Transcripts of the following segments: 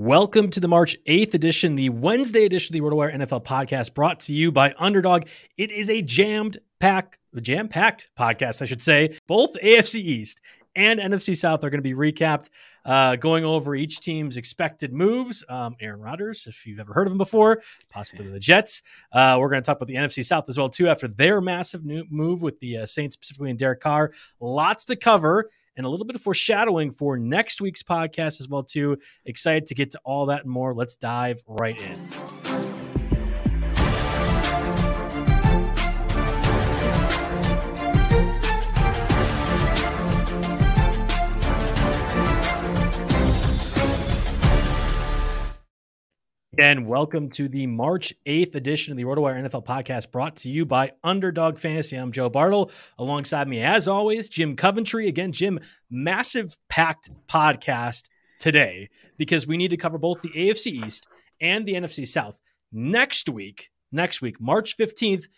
Welcome to the March 8th edition, the Wednesday edition of the RotoWire NFL podcast brought to you by Underdog. It is a jammed pack, jam packed podcast, I should say. Both AFC East and NFC South are going to be recapped, uh, going over each team's expected moves. Um, Aaron Rodgers, if you've ever heard of him before, possibly the Jets. Uh, we're going to talk about the NFC South as well too after their massive move with the uh, Saints, specifically in Derek Carr. Lots to cover and a little bit of foreshadowing for next week's podcast as well too. Excited to get to all that and more. Let's dive right in. And welcome to the March 8th edition of the RotoWire NFL podcast brought to you by Underdog Fantasy. I'm Joe Bartel. Alongside me, as always, Jim Coventry. Again, Jim, massive packed podcast today because we need to cover both the AFC East and the NFC South. Next week, next week, March 15th,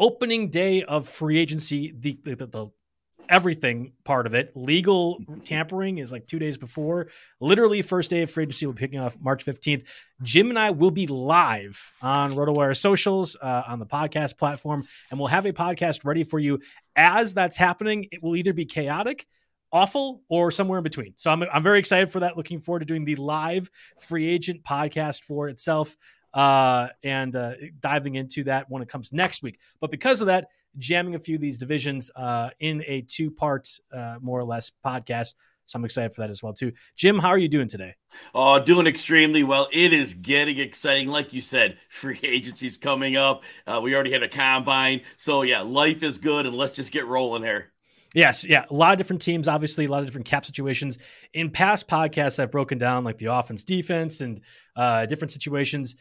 opening day of free agency, the, the, the everything part of it. Legal tampering is like two days before. Literally, first day of free agency will be kicking off March 15th. Jim and I will be live on RotoWire socials uh, on the podcast platform, and we'll have a podcast ready for you as that's happening. It will either be chaotic, awful, or somewhere in between. So I'm, I'm very excited for that. Looking forward to doing the live free agent podcast for itself uh, and uh, diving into that when it comes next week. But because of that, jamming a few of these divisions uh, in a two part, uh, more or less, podcast. So I'm excited for that as well too. Jim, how are you doing today? Oh, doing extremely well. It is getting exciting. Like you said, free agency's coming up. Uh, we already had a combine. So yeah, life is good and let's just get rolling here. Yes, yeah, a lot of different teams, obviously, a lot of different cap situations. In past podcasts, I've broken down like the offense, defense, and uh, different situations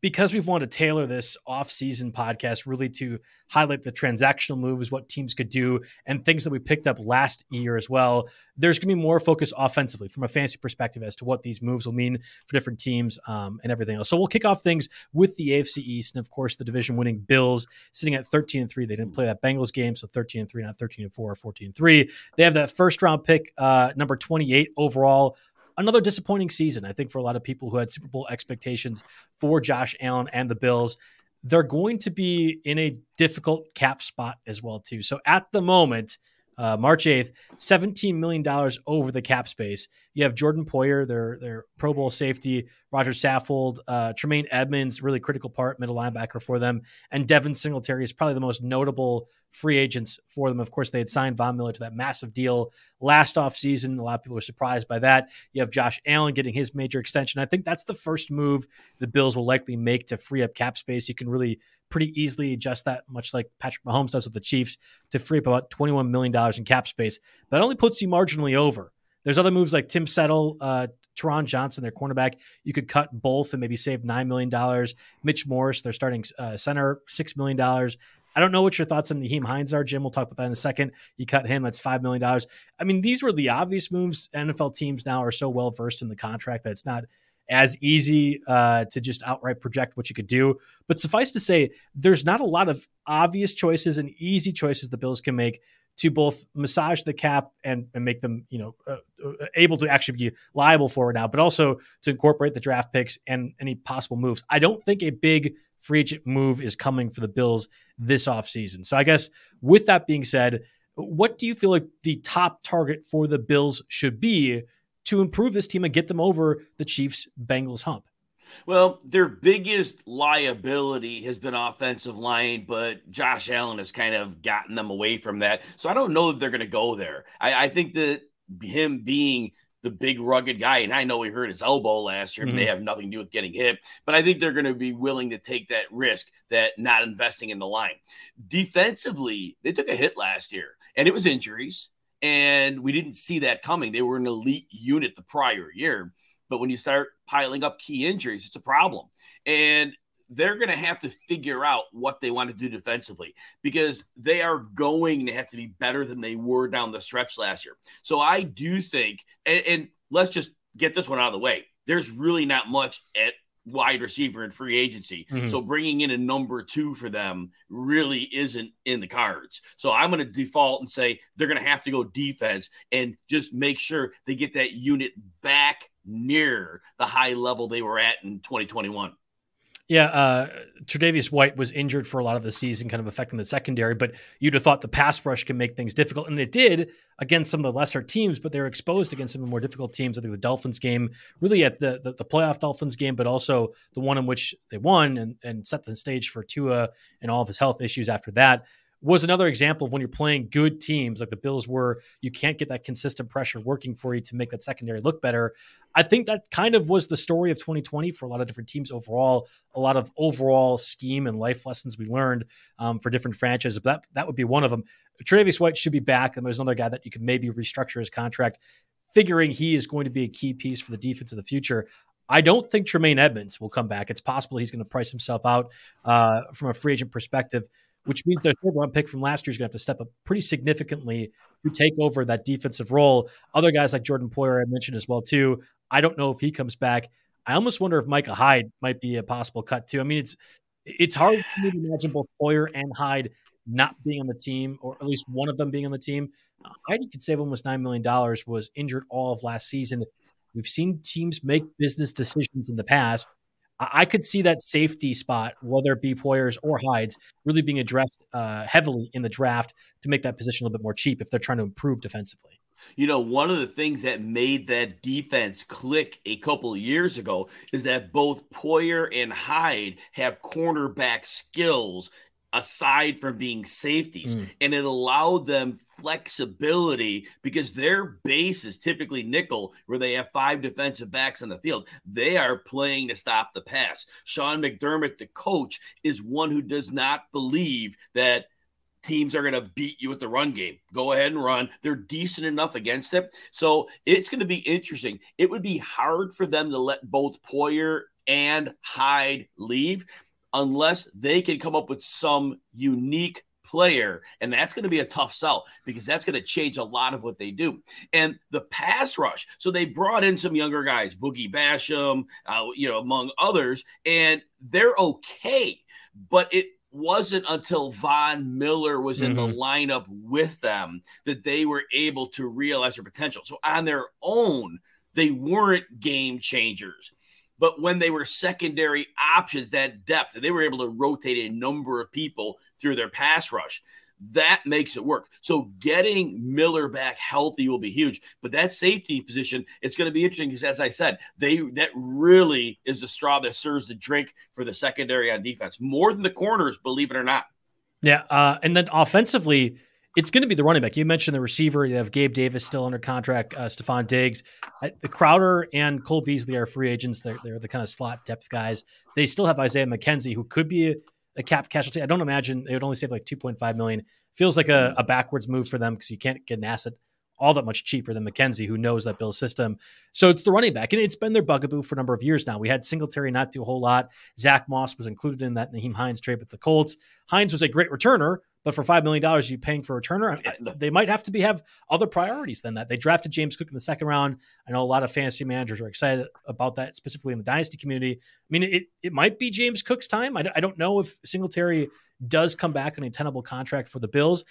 because we've wanted to tailor this off-season podcast really to highlight the transactional moves, what teams could do, and things that we picked up last year as well. There's going to be more focus offensively from a fantasy perspective as to what these moves will mean for different teams um, and everything else. So we'll kick off things with the AFC East and of course the division-winning Bills sitting at 13 and three. They didn't play that Bengals game, so 13 and three, not 13 and four or 14 and three. They have that first-round pick, uh, number 28 overall another disappointing season, I think, for a lot of people who had Super Bowl expectations for Josh Allen and the Bills. They're going to be in a difficult cap spot as well, too. So at the moment, uh, March 8th, $17 million over the cap space. You have Jordan Poyer, their, their Pro Bowl safety, Rodger Saffold, uh, Tremaine Edmunds, really critical part, middle linebacker for them, and Devin Singletary is probably the most notable free agents for them. Of course, they had signed Von Miller to that massive deal last offseason. A lot of people were surprised by that. You have Josh Allen getting his major extension. I think that's the first move the Bills will likely make to free up cap space. You can really pretty easily adjust that, much like Patrick Mahomes does with the Chiefs, to free up about $21 million in cap space. That only puts you marginally over. There's other moves like Tim Settle, uh, Taron Johnson, their cornerback. You could cut both and maybe save $9 million. Mitch Morse, their starting uh, center, $6 million. I don't know what your thoughts on Nyheim Hines are, Jim. We'll talk about that in a second. You cut him, that's $5 million. I mean, these were the obvious moves. NFL teams now are so well versed in the contract that it's not as easy uh, to just outright project what you could do. But suffice to say, there's not a lot of obvious choices and easy choices the Bills can make to both massage the cap and, and make them, you know, uh, uh, able to actually be liable for it now, but also to incorporate the draft picks and any possible moves. I don't think a big free agent move is coming for the Bills this offseason. So I guess with that being said, what do you feel like the top target for the Bills should be to improve this team and get them over the Chiefs Bengals hump? Well, their biggest liability has been offensive line, but Josh Allen has kind of gotten them away from that. So I don't know that they're going to go there. I, I, think that him being the big rugged guy, and I know he hurt his elbow last year, mm-hmm. may have nothing to do with getting hit, but I think they're going to be willing to take that risk that not investing in the line. Defensively, they took a hit last year, and it was injuries. And we didn't see that coming. They were an elite unit the prior year. But when you start piling up key injuries, it's a problem. And they're going to have to figure out what they want to do defensively because they are going to have to be better than they were down the stretch last year. So I do think, and, and let's just get this one out of the way. There's really not much at wide receiver in free agency. Mm-hmm. So bringing in a number two for them really isn't in the cards. So I'm going to default and say they're going to have to go defense and just make sure they get that unit back near the high level they were at in 2021. Yeah, uh, Tre'Davious White was injured for a lot of the season, kind of affecting the secondary. But you'd have thought the pass rush can make things difficult, and it did against some of the lesser teams. But they were exposed against some of the more difficult teams. I think the Dolphins game, really at the the, the playoff Dolphins game, but also the one in which they won and, and set the stage for Tua and all of his health issues after that was another example of when you're playing good teams like the Bills were, you can't get that consistent pressure working for you to make that secondary look better. I think that kind of was the story of 2020 for a lot of different teams overall. A lot of overall scheme and life lessons we learned um, for different franchises. But that that would be one of them. Travis White should be back, and there's another guy that you could maybe restructure his contract, figuring he is going to be a key piece for the defense of the future. I don't think Tremaine Edmunds will come back. It's possible he's going to price himself out uh, from a free agent perspective which means their third round pick from last year is going to have to step up pretty significantly to take over that defensive role. Other guys like Jordan Poyer I mentioned as well too. I don't know if he comes back. I almost wonder if Micah Hyde might be a possible cut too. I mean, it's it's hard to imagine both Poyer and Hyde not being on the team, or at least one of them being on the team. Hyde could save almost nine million dollars. Was injured all of last season. We've seen teams make business decisions in the past I could see that safety spot, whether it be Poyer's or Hyde's, really being addressed uh, heavily in the draft to make that position a little bit more cheap if they're trying to improve defensively. You know, one of the things that made that defense click a couple of years ago is that both Poyer and Hyde have cornerback skills aside from being safeties. Mm. And it allowed them flexibility because their base is typically nickel, where they have five defensive backs on the field. They are playing to stop the pass. Sean McDermott, the coach, is one who does not believe that teams are going to beat you at the run game. Go ahead and run. They're decent enough against it. So it's going to be interesting. It would be hard for them to let both Poyer and Hyde leave unless they can come up with some unique player. And that's going to be a tough sell because that's going to change a lot of what they do. And the pass rush. So they brought in some younger guys, Boogie Basham, uh, you know, among others, and they're okay. But it wasn't until Von Miller was in mm-hmm. the lineup with them that they were able to realize their potential. So on their own, they weren't game changers. But when they were secondary options, that depth, they were able to rotate a number of people through their pass rush. That makes it work. So getting Miller back healthy will be huge. But that safety position, it's going to be interesting because, as I said, they that really is the straw that serves the drink for the secondary on defense, more than the corners, believe it or not. Yeah, uh, and then offensively, it's going to be the running back. You mentioned the receiver. You have Gabe Davis still under contract, uh, Stefon Diggs. Uh, the Crowder and Cole Beasley are free agents. They're, they're the kind of slot depth guys. They still have Isaiah McKenzie, who could be a, a cap casualty. I don't imagine they would only save like 2.5 million. Feels like a, a backwards move for them because you can't get an asset all that much cheaper than McKenzie, who knows that Bill system. So it's the running back, and it's been their bugaboo for a number of years now. We had Singletary not do a whole lot. Zach Moss was included in that Nyheim Hines trade with the Colts. Hines was a great returner, but for five million dollars, you paying for a returner. They might have to be have other priorities than that. They drafted James Cook in the second round. I know a lot of fantasy managers are excited about that, specifically in the dynasty community. I mean, it it might be James Cook's time. I, I don't know if Singletary does come back on a tenable contract for the Bills.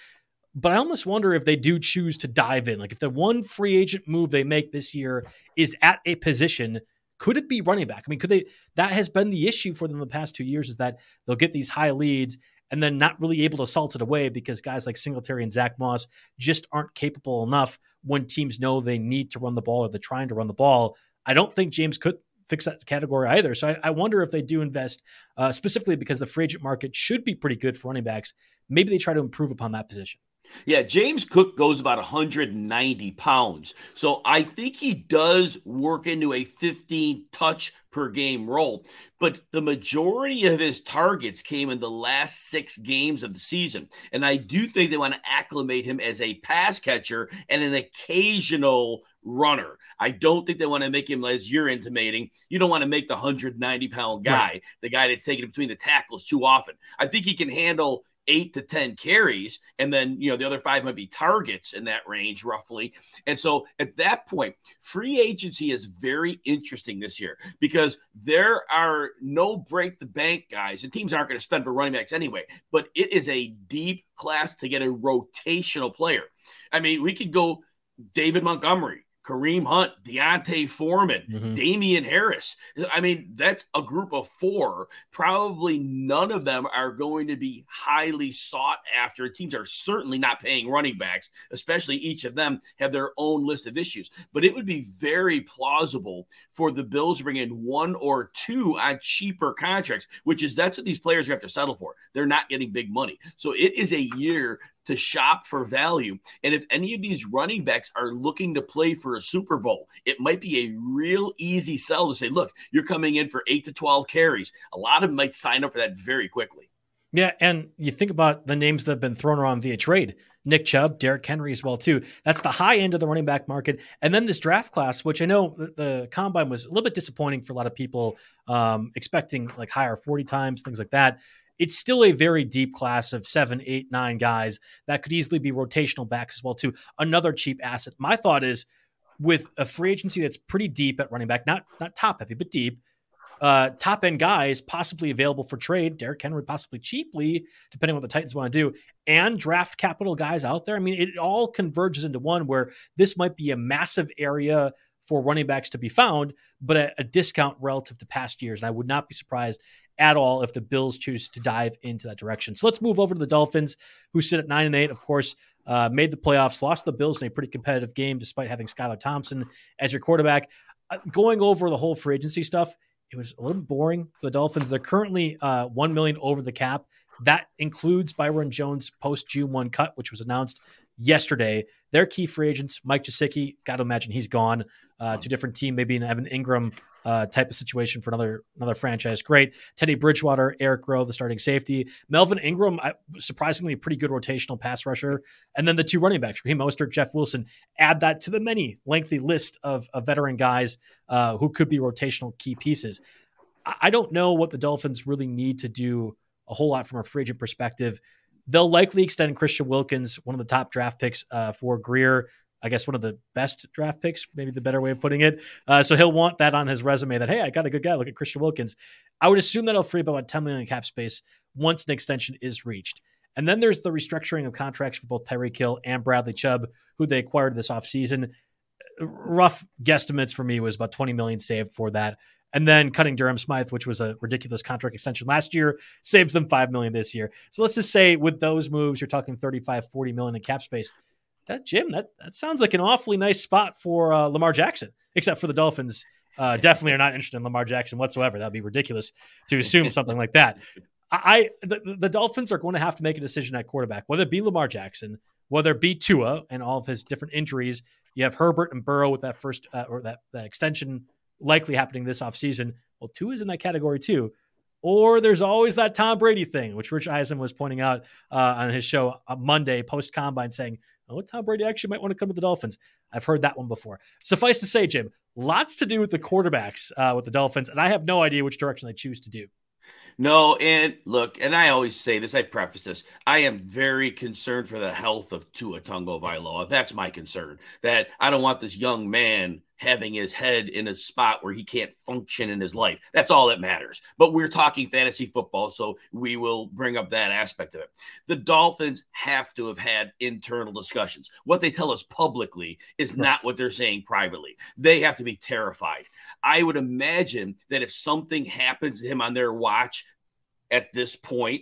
But I almost wonder if they do choose to dive in. Like if the one free agent move they make this year is at a position, could it be running back? I mean, could they? That has been the issue for them the past two years is that they'll get these high leads and then not really able to salt it away because guys like Singletary and Zach Moss just aren't capable enough when teams know they need to run the ball or they're trying to run the ball. I don't think James could fix that category either. So I, I wonder if they do invest uh, specifically because the free agent market should be pretty good for running backs. Maybe they try to improve upon that position. Yeah, James Cook goes about 190 pounds. So I think he does work into a 15 touch per game role. But the majority of his targets came in the last six games of the season. And I do think they want to acclimate him as a pass catcher and an occasional runner. I don't think they want to make him, as you're intimating, you don't want to make the 190 pound guy, right. the guy that's taking between the tackles too often. I think he can handle eight to 10 carries. And then, you know, the other five might be targets in that range, roughly. And so at that point, free agency is very interesting this year because there are no break the bank guys, and teams aren't going to spend for running backs anyway. But it is a deep class to get a rotational player. I mean, we could go David Montgomery, Kareem Hunt, D'Onta Foreman, mm-hmm. Damien Harris. I mean, that's a group of four. Probably none of them are going to be highly sought after. Teams are certainly not paying running backs, especially each of them have their own list of issues. But it would be very plausible for the Bills to bring in one or two on cheaper contracts, which is that's what these players have to settle for. They're not getting big money. So it is a year to shop for value. And if any of these running backs are looking to play for a Super Bowl, it might be a real easy sell to say, look, you're coming in for eight to 12 carries. A lot of them might sign up for that very quickly. Yeah, and you think about the names that have been thrown around via trade. Nick Chubb, Derrick Henry as well too. That's the high end of the running back market, and then this draft class, which I know the, the combine was a little bit disappointing for a lot of people, um, expecting like higher forty times, things like that it's still a very deep class of seven, eight, nine guys that could easily be rotational backs as well too. Another cheap asset. My thought is with a free agency that's pretty deep at running back, not not top heavy, but deep. Uh, top end guys possibly available for trade. Derrick Henry possibly cheaply, depending on what the Titans want to do, and draft capital guys out there. I mean, it all converges into one where this might be a massive area for running backs to be found, but at a discount relative to past years. And I would not be surprised at all if the Bills choose to dive into that direction. So let's move over to the Dolphins, who sit at nine and eight. Of course, uh, made the playoffs, lost the Bills in a pretty competitive game despite having Skylar Thompson as your quarterback. Uh, going over the whole free agency stuff, it was a little boring for the Dolphins. They're currently uh, one million over the cap. That includes Byron Jones' post June one cut, which was announced yesterday. Their key free agents, Mike Gesicki, got to imagine he's gone uh, to a different team, maybe an Evan Engram uh, type of situation for another another franchise. Great. Teddy Bridgewater, Eric Rowe, the starting safety. Melvin Ingram, surprisingly a pretty good rotational pass rusher. And then the two running backs, Raheem Mostert, Jeff Wilson. Add that to the many lengthy list of, of veteran guys uh, who could be rotational key pieces. I don't know what the Dolphins really need to do a whole lot from a free agent perspective. They'll likely extend Christian Wilkins, one of the top draft picks uh, for Grier. I guess one of the best draft picks, maybe the better way of putting it. Uh, so he'll want that on his resume that hey, I got a good guy. Look at Christian Wilkins. I would assume that he'll free up about 10 million cap space once an extension is reached. And then there's the restructuring of contracts for both Tyreek Hill and Bradley Chubb, who they acquired this offseason. Rough guesstimates for me was about 20 million saved for that. And then cutting Durham Smythe, which was a ridiculous contract extension last year, saves them 5 million this year. So let's just say with those moves, you're talking 35, 40 million in cap space that Jim, that that sounds like an awfully nice spot for uh, Lamar Jackson. Except for the Dolphins, uh, definitely are not interested in Lamar Jackson whatsoever. That'd be ridiculous to assume something like that. I, the, the Dolphins are going to have to make a decision at quarterback, whether it be Lamar Jackson, whether it be Tua and all of his different injuries. You have Herbert and Burrow with that first uh, or that, that extension likely happening this offseason. Well, Tua is in that category too. Or there's always that Tom Brady thing, which Rich Eisen was pointing out uh, on his show Monday post combine, saying oh, Tom Brady actually might want to come to the Dolphins. I've heard that one before. Suffice to say, Jim, lots to do with the quarterbacks uh, with the Dolphins, and I have no idea which direction they choose to do. No, and look, and I always say this, I preface this. I am very concerned for the health of Tua Tagovailoa. That's my concern. That I don't want this young man having his head in a spot where he can't function in his life. That's all that matters. But we're talking fantasy football, so we will bring up that aspect of it. The Dolphins have to have had internal discussions. What they tell us publicly is not what they're saying privately. They have to be terrified. I would imagine that if something happens to him on their watch at this point,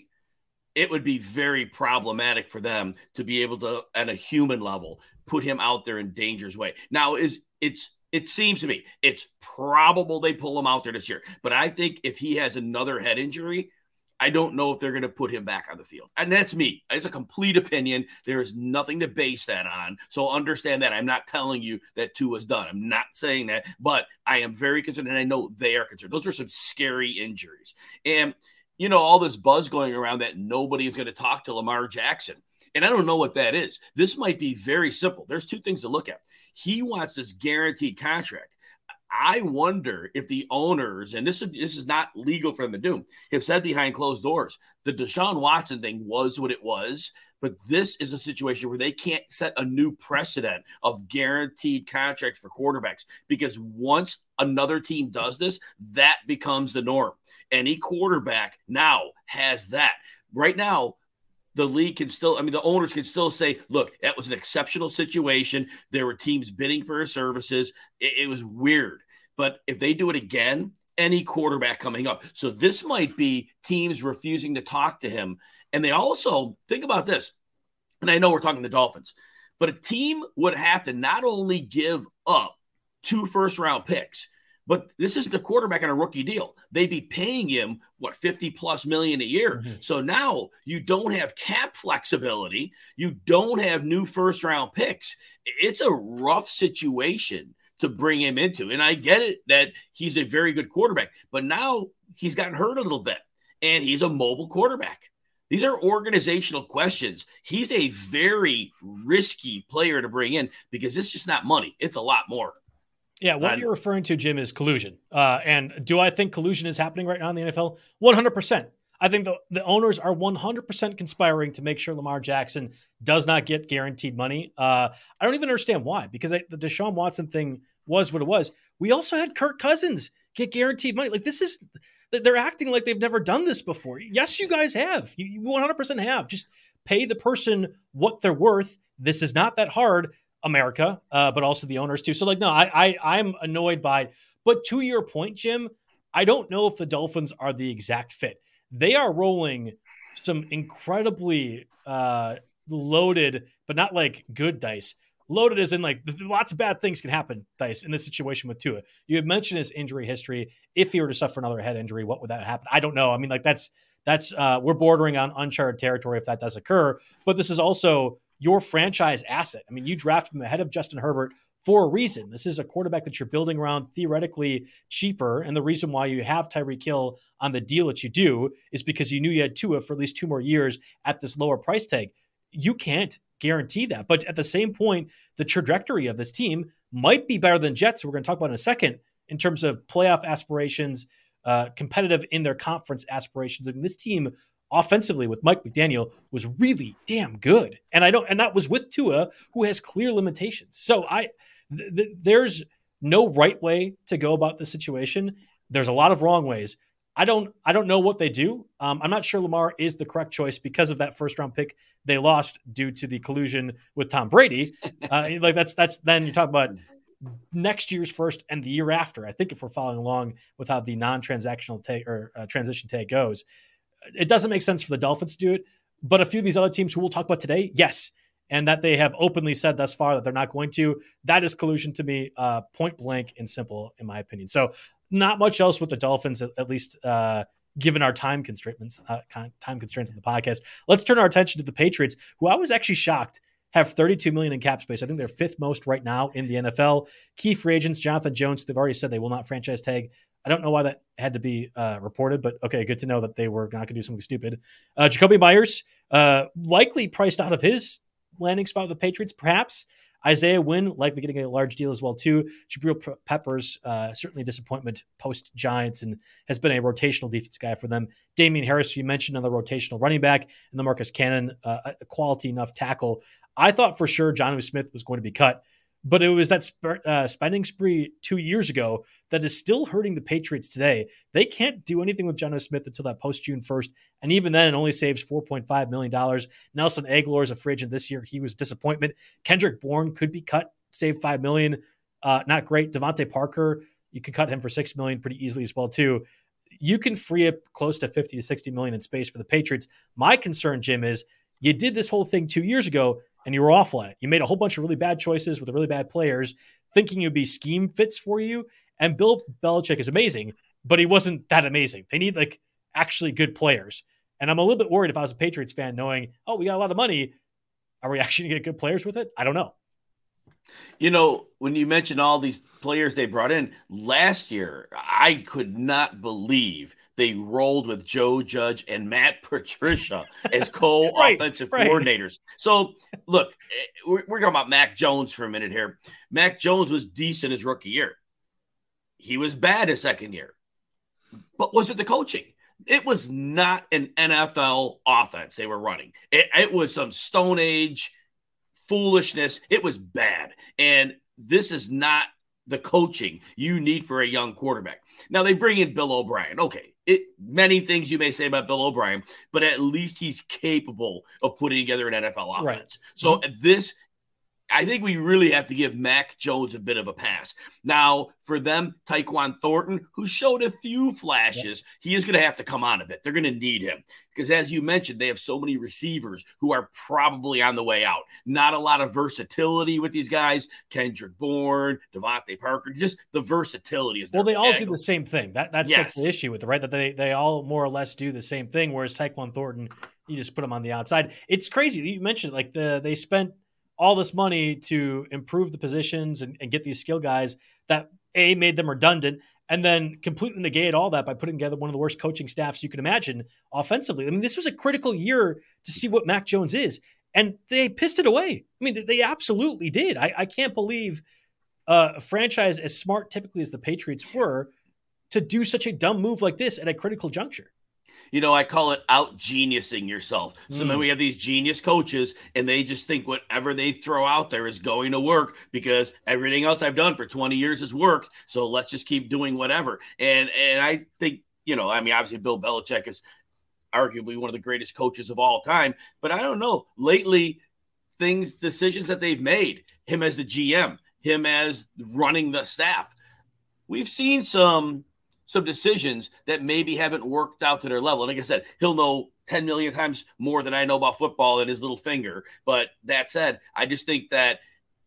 it would be very problematic for them to be able to, at a human level, put him out there in danger's way. Now, is it's it seems to me it's probable they pull him out there this year, but I think if he has another head injury, I don't know if they're going to put him back on the field. And that's me. It's a complete opinion. There is nothing to base that on. So understand that. I'm not telling you that Tua is done. I'm not saying that, but I am very concerned and I know they are concerned. Those are some scary injuries. And, you know, all this buzz going around that nobody is going to talk to Lamar Jackson. And I don't know what that is. This might be very simple. There's two things to look at. He wants this guaranteed contract. I wonder if the owners, and this is this is not legal for them to do, have said behind closed doors the Deshaun Watson thing was what it was, but this is a situation where they can't set a new precedent of guaranteed contracts for quarterbacks because once another team does this, that becomes the norm. Any quarterback now has that. Right now, the league can still, I mean, the owners can still say, look, that was an exceptional situation. There were teams bidding for his services. It, it, was weird. But if they do it again, any quarterback coming up. So this might be teams refusing to talk to him. And they also think about this. And I know we're talking the Dolphins, but a team would have to not only give up two first round picks, but this isn't a quarterback on a rookie deal. They'd be paying him what 50 plus million a year. Mm-hmm. So now you don't have cap flexibility. You don't have new first round picks. It's a rough situation to bring him into. And I get it that he's a very good quarterback, but now he's gotten hurt a little bit and he's a mobile quarterback. These are organizational questions. He's a very risky player to bring in because it's just not money. It's a lot more. Yeah, what you're referring to, Jim, is collusion. Uh, and do I think collusion is happening right now in the NFL? 100%. I think the, the owners are 100% conspiring to make sure Lamar Jackson does not get guaranteed money. Uh, I don't even understand why, because I, the Deshaun Watson thing was what it was. We also had Kirk Cousins get guaranteed money. Like, this is, they're acting like they've never done this before. Yes, you guys have. You, you 100% have. Just pay the person what they're worth. This is not that hard. America, uh, but also the owners too. So like, no, I, I I'm annoyed by. But to your point, Jim, I don't know if the Dolphins are the exact fit. They are rolling some incredibly uh, loaded, but not like good dice. Loaded as in like lots of bad things can happen, dice in this situation with Tua. You had mentioned his injury history. If he were to suffer another head injury, what would that happen? I don't know. I mean, like that's that's uh, we're bordering on uncharted territory if that does occur. But this is also your franchise asset. I mean, you drafted him ahead of Justin Herbert for a reason. This is a quarterback that you're building around theoretically cheaper. And the reason why you have Tyreek Hill on the deal that you do is because you knew you had Tua for at least two more years at this lower price tag. You can't guarantee that. But at the same point, the trajectory of this team might be better than Jets. We're going to talk about in a second in terms of playoff aspirations, uh, competitive in their conference aspirations. Mean, this team offensively with Mike McDaniel was really damn good. And I don't and that was with Tua who has clear limitations. So I th- th- there's no right way to go about the situation. There's a lot of wrong ways. I don't I don't know what they do. Um, I'm not sure Lamar is the correct choice because of that first round pick they lost due to the collusion with Tom Brady. Uh, like that's that's then you talk about next year's first and the year after. I think if we're following along with how the non-transactional tag or uh, transition tag goes, it doesn't make sense for the Dolphins to do it. But a few of these other teams who we'll talk about today, yes. And that they have openly said thus far that they're not going to. That is collusion to me, uh, point blank and simple, in my opinion. So, not much else with the Dolphins, at, at least uh, given our time constraints, uh, time constraints in the podcast. Let's turn our attention to the Patriots, who I was actually shocked have 32 million in cap space. I think they're fifth most right now in the NFL. Key free agents, Jonathan Jones, they've already said they will not franchise tag I don't know why that had to be uh, reported, but okay, good to know that they were not going to do something stupid. Uh, Jakobi Meyers, uh, likely priced out of his landing spot with the Patriots, perhaps. Isaiah Wynn likely getting a large deal as well too. Jabril Peppers uh, certainly disappointment post Giants and has been a rotational defense guy for them. Damien Harris, you mentioned another rotational running back, and the Marcus Cannon, uh, a quality enough tackle. I thought for sure Jonnu Smith was going to be cut but it was that sp- uh, spending spree two years ago that is still hurting the Patriots today. They can't do anything with Jonnu Smith until that post June 1st. And even then, it only saves $4.5 million. Nelson Agholor is a free agent this year. He was disappointment. Kendrick Bourne could be cut, save 5 million. Uh, not great. DeVante Parker, you could cut him for 6 million pretty easily as well, too. you can free up close to 50 to 60 million in space for the Patriots. My concern, Jim, is you did this whole thing two years ago and you were awful at it. You made a whole bunch of really bad choices with really bad players, thinking it would be scheme fits for you. And Bill Belichick is amazing, but he wasn't that amazing. They need like actually good players. And I'm a little bit worried if I was a Patriots fan, knowing, oh, we got a lot of money. Are we actually going to get good players with it? I don't know. You know, when you mentioned all these players they brought in last year, I could not believe they rolled with Joe Judge and Matt Patricia as co-offensive right, coordinators. Right. So, look, eh, we're, we're talking about Mac Jones for a minute here. Mac Jones was decent his rookie year. He was bad his second year. But was it the coaching? It was not an NFL offense they were running. It, it was some Stone Age foolishness. It was bad. And this is not the coaching you need for a young quarterback. Now they bring in Bill O'Brien. Okay, it many things you may say about Bill O'Brien, but at least he's capable of putting together an NFL offense. Right. So mm-hmm. this I think we really have to give Mac Jones a bit of a pass. Now, for them, Tyquan Thornton, who showed a few flashes, he is going to have to come on a bit. They're going to need him because, as you mentioned, they have so many receivers who are probably on the way out. Not a lot of versatility with these guys. Kendrick Bourne, DeVante Parker, just the versatility is. Well, they all do the same thing. That that's yes. the issue with it, right? That they they all more or less do the same thing. Whereas Tyquan Thornton, you just put him on the outside. It's crazy. You mentioned like the they spent all this money to improve the positions and, and, get these skill guys that a made them redundant and then completely negate all that by putting together one of the worst coaching staffs you can imagine offensively. I mean, this was a critical year to see what Mac Jones is, and they pissed it away. I mean, they absolutely did. I, I can't believe a franchise as smart typically as the Patriots were to do such a dumb move like this at a critical juncture you know, I call it out geniusing yourself. So mm. then we have these genius coaches and they just think whatever they throw out there is going to work because everything else I've done for 20 years has worked. So let's just keep doing whatever. And and I think, you know, I mean, obviously Bill Belichick is arguably one of the greatest coaches of all time, but I don't know. Lately, things, decisions that they've made, him as the GM, him as running the staff. We've seen some some decisions that maybe haven't worked out to their level. And like I said, he'll know 10 million times more than I know about football in his little finger. But that said, I just think that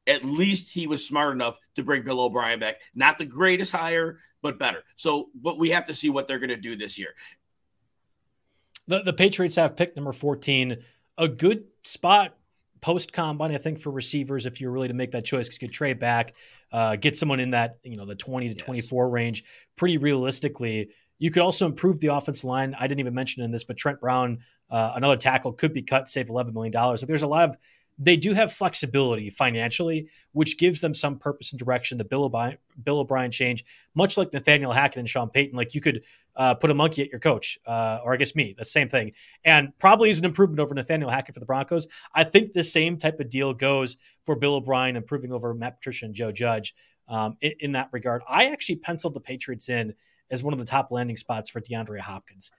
at least he was smart enough to bring Bill O'Brien back. Not the greatest hire, but better. So, but we have to see what they're going to do this year. The, the Patriots have pick number 14, a good spot post combine, I think, for receivers if you're really to make that choice because you could trade back uh, get someone in that you know the 20 to yes. 24 range pretty realistically. You could also improve the offensive line. I didn't even mention in this, but Trent Brown, uh, another tackle, could be cut, save $11 million. So there's a lot of they do have flexibility financially, which gives them some purpose and direction. The Bill O'Brien, Bill O'Brien change, much like Nathaniel Hackett and Sean Payton, like you could uh, put a monkey at your coach, uh, or I guess me, the same thing, and probably is an improvement over Nathaniel Hackett for the Broncos. I think the same type of deal goes for Bill O'Brien, improving over Matt Patricia and Joe Judge um, in, in that regard. I actually penciled the Patriots in as one of the top landing spots for DeAndre Hopkins.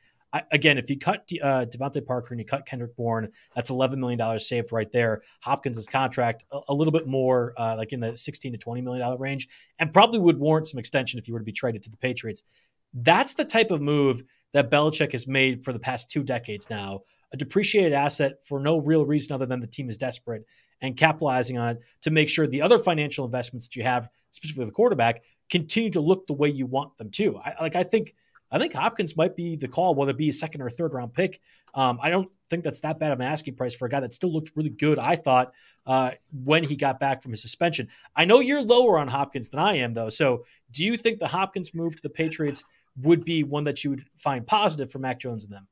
Again, if you cut uh, DeVante Parker and you cut Kendrick Bourne, that's $11 million saved right there. Hopkins' contract a, a little bit more, uh, like in the 16 to $20 million range, and probably would warrant some extension if you were to be traded to the Patriots. That's the type of move that Belichick has made for the past two decades now. A depreciated asset for no real reason other than the team is desperate and capitalizing on it to make sure the other financial investments that you have, specifically the quarterback, continue to look the way you want them to. I, like I think – I think Hopkins might be the call, whether it be a second or third round pick. Um, I don't think that's that bad of an asking price for a guy that still looked really good. I thought uh, when he got back from his suspension. I know you're lower on Hopkins than I am, though. So, do you think the Hopkins move to the Patriots would be one that you would find positive for Mac Jones and them?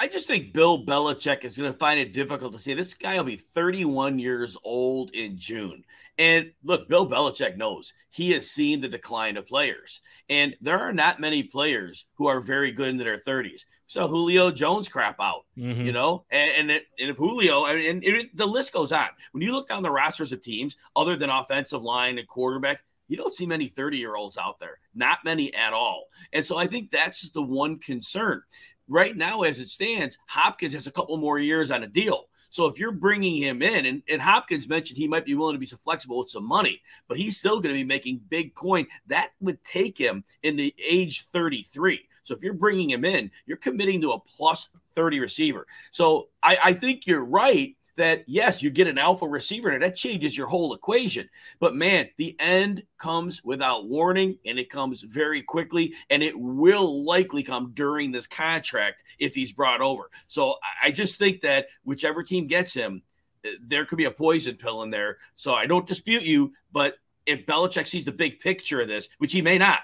I just think Bill Belichick is going to find it difficult to say This guy will be 31 years old in June. And look, Bill Belichick knows he has seen the decline of players. And there are not many players who are very good in their 30s. So Julio Jones crap out, mm-hmm. you know? And, and, it, and if Julio, and, and it, the list goes on. When you look down the rosters of teams, other than offensive line and quarterback, you don't see many 30 year olds out there, not many at all. And so I think that's the one concern right now, as it stands, Hopkins has a couple more years on a deal. So if you're bringing him in, and, and Hopkins mentioned he might be willing to be so flexible with some money, but he's still going to be making big coin. That would take him in the age 33. So if you're bringing him in, you're committing to a plus 30 receiver. So I, I think you're right that yes, you get an alpha receiver and that changes your whole equation. But man, the end comes without warning and it comes very quickly and it will likely come during this contract if he's brought over. So I just think that whichever team gets him, eh, there could be a poison pill in there. So I don't dispute you, but if Belichick sees the big picture of this, which he may not,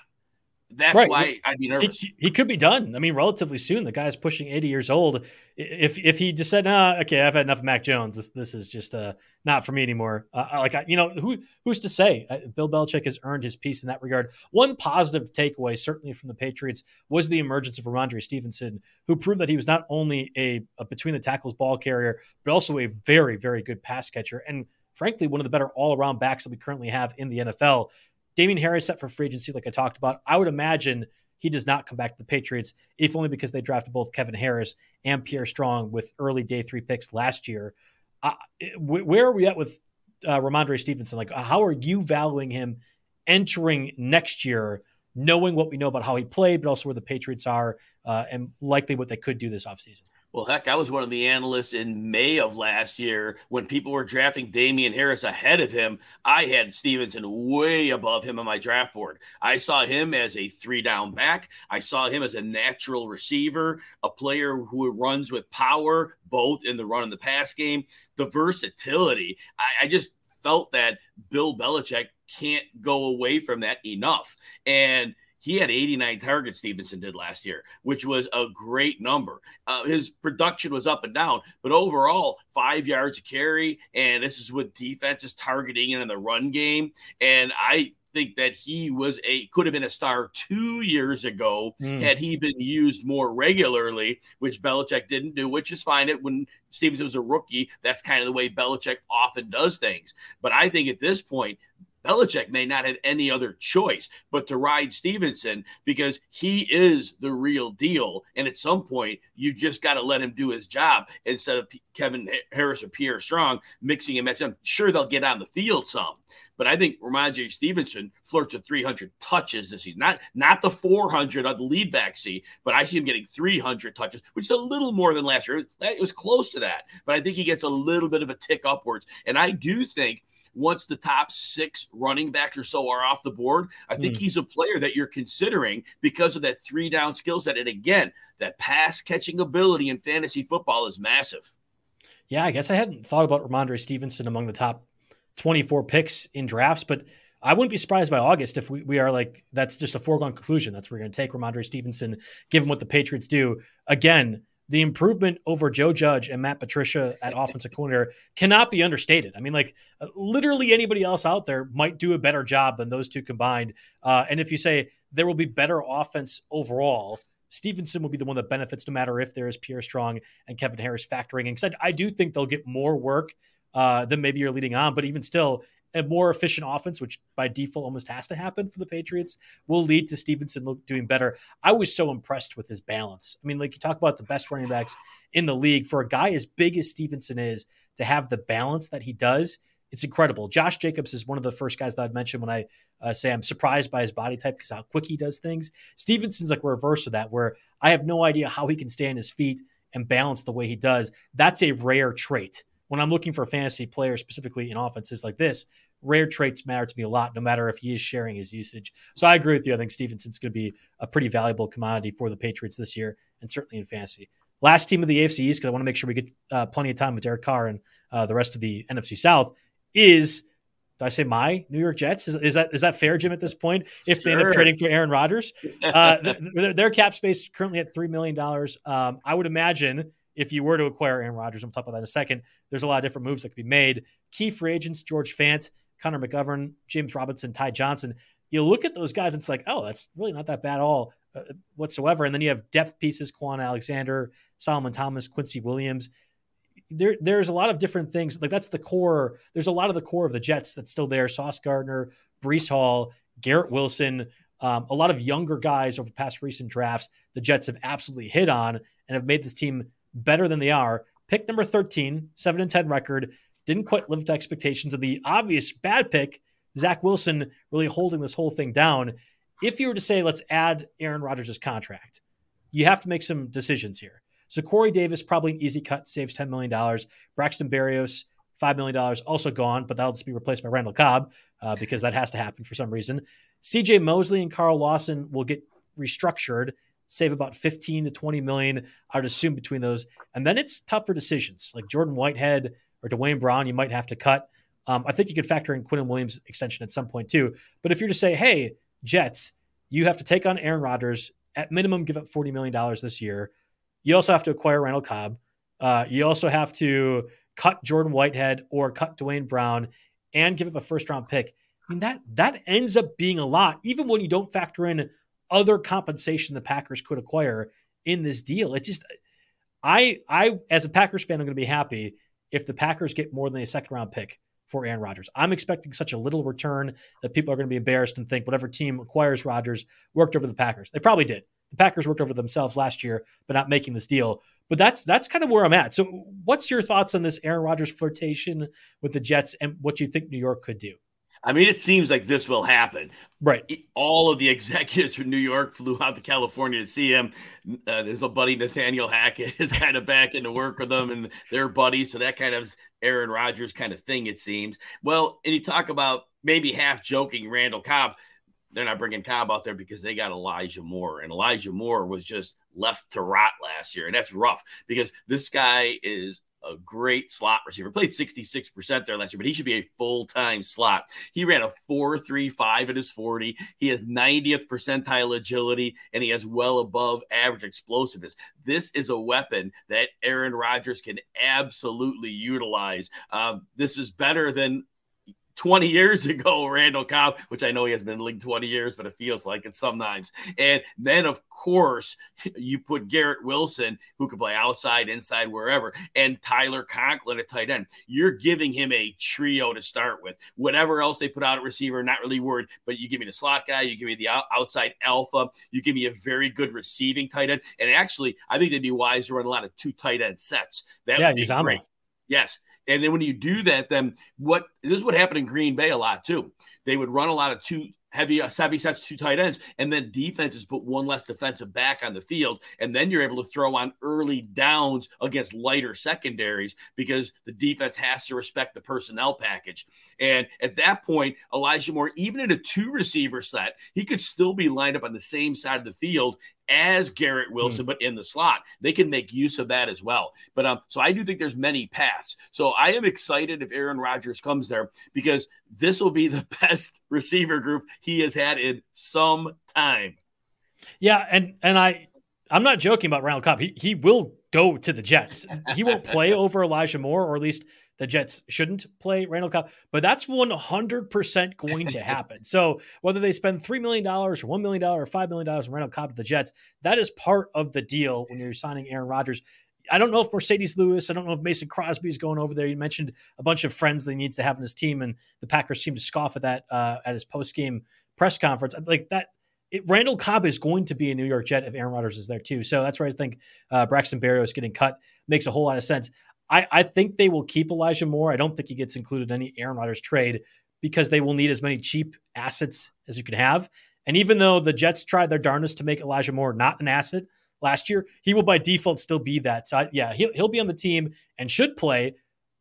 that's right. why I'd be nervous. He, he, could be done. I mean, relatively soon. The guy's pushing 80 years old. If if he just said, "Nah, okay, I've had enough of Mac Jones. This this is just uh, not for me anymore." Uh, like I, you know, who who's to say? Uh, Bill Belichick has earned his piece in that regard. One positive takeaway, certainly from the Patriots, was the emergence of Rhamondre Stevenson, who proved that he was not only a, a between the tackles ball carrier, but also a very very good pass catcher and frankly one of the better all around backs that we currently have in the NFL. Damien Harris set for free agency, like I talked about. I would imagine he does not come back to the Patriots, if only because they drafted both Kevin Harris and Pierre Strong with early day three picks last year. Uh, where are we at with uh, Rhamondre Stevenson? Like, how are you valuing him entering next year, knowing what we know about how he played, but also where the Patriots are uh, and likely what they could do this offseason? Well, heck, I was one of the analysts in May of last year when people were drafting Damien Harris ahead of him. I had Stevenson way above him on my draft board. I saw him as a three down back. I saw him as a natural receiver, a player who runs with power, both in the run and the pass game. The versatility. I, I just felt that Bill Belichick can't go away from that enough. And he had 89 targets, Stevenson did last year, which was a great number. Uh, his production was up and down, but overall, five yards a carry. And this is what defense is targeting in the run game. And I think that he was a could have been a star two years ago mm. had he been used more regularly, which Belichick didn't do, which is fine. It when Stevenson was a rookie, that's kind of the way Belichick often does things. But I think at this point, Belichick may not have any other choice but to ride Stevenson because he is the real deal. And at some point, you just got to let him do his job instead of Kevin Harris or Pierre Strong mixing and matching. I'm sure they'll get on the field some, but I think Rhamondre Stevenson flirts with 300 touches this season. Not not the 400 on the lead back see, but I see him getting 300 touches, which is a little more than last year. It was close to that, but I think he gets a little bit of a tick upwards. And I do think – once the top six running backs or so are off the board, I think mm. he's a player that you're considering because of that three down skill set. And again, that pass catching ability in fantasy football is massive. Yeah, I guess I hadn't thought about Rhamondre Stevenson among the top 24 picks in drafts, but I wouldn't be surprised by August if we, we are like, that's just a foregone conclusion. That's where we're going to take Rhamondre Stevenson, given what the Patriots do. Again, the improvement over Joe Judge and Matt Patricia at offensive coordinator cannot be understated. I mean, like uh, literally anybody else out there might do a better job than those two combined. Uh, and if you say there will be better offense overall, Stevenson will be the one that benefits no matter if there is Pierre Strong and Kevin Harris factoring in. Because I, I, do think they'll get more work uh, than maybe you're leading on. But even still, a more efficient offense, which by default almost has to happen for the Patriots, will lead to Stevenson doing better. I was so impressed with his balance. I mean, like you talk about the best running backs in the league for a guy as big as Stevenson is to have the balance that he does. It's incredible. Josh Jacobs is one of the first guys that I'd mention when I uh, say I'm surprised by his body type because how quick he does things. Stevenson's like reverse of that, where I have no idea how he can stay on his feet and balance the way he does. That's a rare trait when I'm looking for fantasy players, specifically in offenses like this, rare traits matter to me a lot, no matter if he is sharing his usage. So I agree with you. I think Stevenson's going to be a pretty valuable commodity for the Patriots this year, and certainly in fantasy. Last team of the AFC East, because I want to make sure we get uh, plenty of time with Derek Carr and uh, the rest of the NFC South, is do I say my New York Jets? Is, is that is that fair, Jim? At this point, if sure. they end up trading for Aaron Rodgers, uh, their, their, cap space currently at three million dollars. Um, I would imagine if you were to acquire Aaron Rodgers, I'm talk about that in a second. There's a lot of different moves that could be made. Key free agents: George Fant, Connor McGovern, James Robinson, Ty Johnson. You look at those guys, it's like, oh, that's really not that bad at all uh, whatsoever. And then you have depth pieces: Kwon Alexander, Solomon Thomas, Quincy Williams. There, there's a lot of different things. Like that's the core. There's a lot of the core of the Jets that's still there. Sauce Gardner, Breece Hall, Garrett Wilson, um, a lot of younger guys over past recent drafts. The Jets have absolutely hit on and have made this team better than they are Pick number 13, 7 and 10 record, didn't quite live to expectations. And the obvious bad pick, Zach Wilson, really holding this whole thing down. If you were to say, let's add Aaron Rodgers' contract, you have to make some decisions here. So Corey Davis, probably an easy cut, saves $10 million. Braxton Berrios, $5 million, also gone, but that'll just be replaced by Randall Cobb uh, because that has to happen for some reason. CJ Mosley and Carl Lawson will get restructured, save about 15 to 20 million, I would assume, between those. And then it's tough for decisions. Like Jordan Whitehead or Duane Brown, you might have to cut. Um, I think you could factor in Quinnen Williams' extension at some point too. But if you're to say, hey, Jets, you have to take on Aaron Rodgers, at minimum, give up $40 million this year. You also have to acquire Randall Cobb. Uh, you also have to cut Jordan Whitehead or cut Duane Brown and give up a first round pick. I mean that that ends up being a lot, even when you don't factor in other compensation the Packers could acquire in this deal. It just I I as a Packers fan, I'm going to be happy if the Packers get more than a second round pick for Aaron Rodgers. I'm expecting such a little return that people are going to be embarrassed and think whatever team acquires Rodgers worked over the Packers. They probably did. The Packers worked over themselves last year, but not making this deal. But that's that's kind of where I'm at. So, what's your thoughts on this Aaron Rodgers flirtation with the Jets and what you think New York could do? I mean, it seems like this will happen. Right. All of the executives from New York flew out to California to see him. Uh, there's a buddy, Nathaniel Hackett, is kind of back into work with them and their buddies. So that kind of Aaron Rodgers kind of thing, it seems. Well, and you talk about maybe half joking Randall Cobb. They're not bringing Cobb out there because they got Elijah Moore. And Elijah Moore was just left to rot last year. And that's rough because this guy is a great slot receiver. Played 66% there last year, but he should be a full time slot. He ran a 4.35 at his 40. He has 90th percentile agility and he has well above average explosiveness. This is a weapon that Aaron Rodgers can absolutely utilize. Um, this is better than 20 years ago, Randall Cobb, which I know he has been in the league 20 years, but it feels like it sometimes. And then, of course, you put Garrett Wilson, who could play outside, inside, wherever, and Tyler Conklin at tight end. You're giving him a trio to start with. Whatever else they put out at receiver, not really worried, but you give me the slot guy, you give me the outside alpha, you give me a very good receiving tight end. And actually, I think they'd be wise to run a lot of two tight end sets. That yeah, would be great. Yes. And then when you do that, then what this is what happened in Green Bay a lot too. They would run a lot of two heavy heavy sets, two tight ends, and then defenses put one less defensive back on the field, and then you're able to throw on early downs against lighter secondaries because the defense has to respect the personnel package. And at that point, Elijah Moore, even in a two receiver set, he could still be lined up on the same side of the field as Garrett Wilson, mm. but in the slot. They can make use of that as well. But um, so I do think there's many paths. So I am excited if Aaron Rodgers comes there because this will be the best receiver group he has had in some time. Yeah, and and I I'm not joking about Randall Cobb. He he will go to the Jets. He won't play over Elijah Moore, or at least the Jets shouldn't play Randall Cobb, but that's 100% going to happen. so whether they spend $3 million or $1 million or $5 million on Randall Cobb to the Jets, that is part of the deal when you're signing Aaron Rodgers. I don't know if Marcedes Lewis, I don't know if Mason Crosby is going over there. You mentioned a bunch of friends that he needs to have in his team, and the Packers seem to scoff at that uh, at his post game press conference. Like that, it, Randall Cobb is going to be a New York Jet if Aaron Rodgers is there too. So that's where I think uh, Braxton Berrios getting cut makes a whole lot of sense. I, I think they will keep Elijah Moore. I don't think he gets included in any Aaron Rodgers trade because they will need as many cheap assets as you can have. And even though the Jets tried their darndest to make Elijah Moore not an asset last year, he will by default still be that. So I, yeah, he'll he'll be on the team and should play.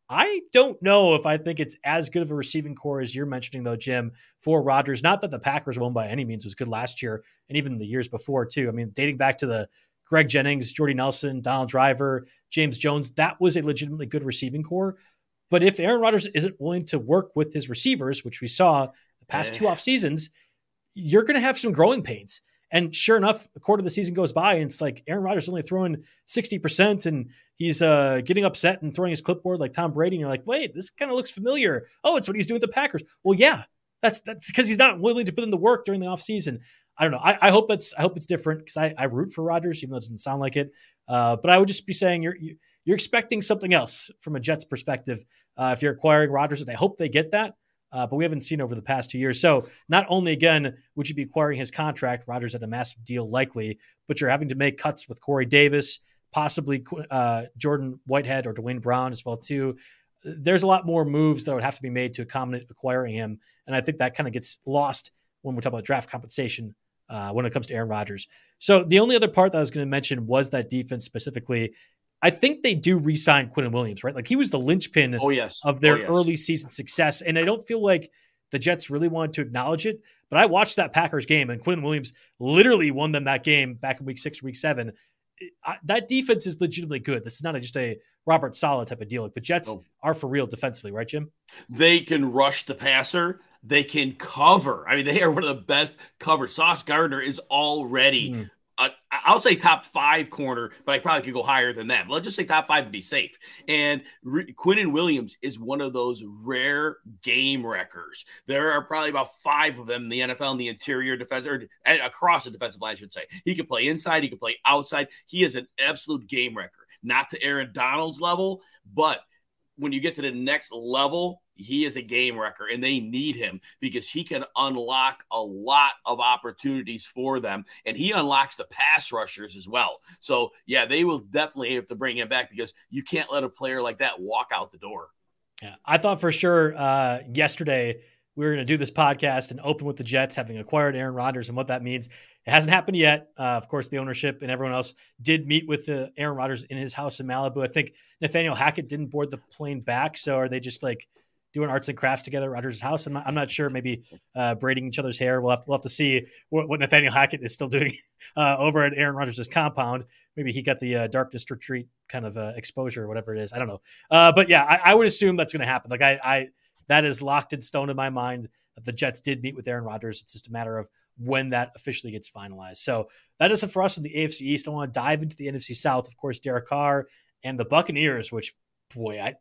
I don't know if I think it's as good of a receiving corps as you're mentioning, though, Jim, for Rodgers. Not that the Packers won by any means was good last year and even the years before, too. I mean, dating back to the Greg Jennings, Jordy Nelson, Donald Driver, James Jones, that was a legitimately good receiving corps. But if Aaron Rodgers isn't willing to work with his receivers, which we saw the past yeah. two off seasons, you're going to have some growing pains. And sure enough, a quarter of the season goes by, and it's like Aaron Rodgers only throwing 60%, and he's uh, getting upset and throwing his clipboard like Tom Brady. And you're like, wait, this kind of looks familiar. Oh, it's what he's doing with the Packers. Well, yeah, that's that's because he's not willing to put in the work during the offseason. I don't know. I, I hope it's I hope it's different because I, I root for Rodgers, even though it doesn't sound like it. Uh, but I would just be saying you're you're expecting something else from a Jets perspective uh, if you're acquiring Rodgers, and I hope they get that. Uh, but we haven't seen over the past two years. So not only again would you be acquiring his contract, Rodgers had a massive deal likely, but you're having to make cuts with Corey Davis, possibly uh, Jordan Whitehead or Duane Brown as well too. There's a lot more moves that would have to be made to accommodate acquiring him, and I think that kind of gets lost when we talk about draft compensation uh, when it comes to Aaron Rodgers. So the only other part that I was going to mention was that defense specifically. I think they do re-sign Quinnen Williams, right? Like he was the linchpin oh, yes. of their oh, yes. early season success, and I don't feel like the Jets really wanted to acknowledge it. But I watched that Packers game, and Quinnen Williams literally won them that game back in Week Six, Week Seven. I, that defense is legitimately good. This is not a, just a Robert Saleh type of deal. Like the Jets oh. are for real defensively, right, Jim? They can rush the passer. They can cover. I mean, they are one of the best covered. Sauce Gardner is already mm uh, I'll say top five corner, but I probably could go higher than that. But let's just say top five and be safe. And Re- Quinnen Williams is one of those rare game wreckers. There are probably about five of them in the NFL in the interior defense or across the defensive line, I should say. He can play inside, he can play outside. He is an absolute game wrecker. Not to Aaron Donald's level, but when you get to the next level, he is a game wrecker and they need him because he can unlock a lot of opportunities for them and he unlocks the pass rushers as well. So, yeah, they will definitely have to bring him back because you can't let a player like that walk out the door. Yeah, I thought for sure uh, yesterday we were going to do this podcast and open with the Jets having acquired Aaron Rodgers and what that means. It hasn't happened yet. Uh, of course, the ownership and everyone else did meet with uh, Aaron Rodgers in his house in Malibu. I think Nathaniel Hackett didn't board the plane back. So are they just like doing arts and crafts together at Rodgers' house? I'm not, I'm not sure. Maybe uh, braiding each other's hair. We'll have, to, we'll have to see what, what Nathaniel Hackett is still doing uh, over at Aaron Rodgers' compound. Maybe he got the uh, darkness retreat kind of uh, exposure or whatever it is. I don't know. but yeah, I, I, would assume that's going to happen. Like I, I, that is locked in stone in my mind that the Jets did meet with Aaron Rodgers. It's just a matter of when that officially gets finalized. So that is it for us in the AFC East. I want to dive into the NFC South. Of course, Derek Carr and the Buccaneers, which boy, I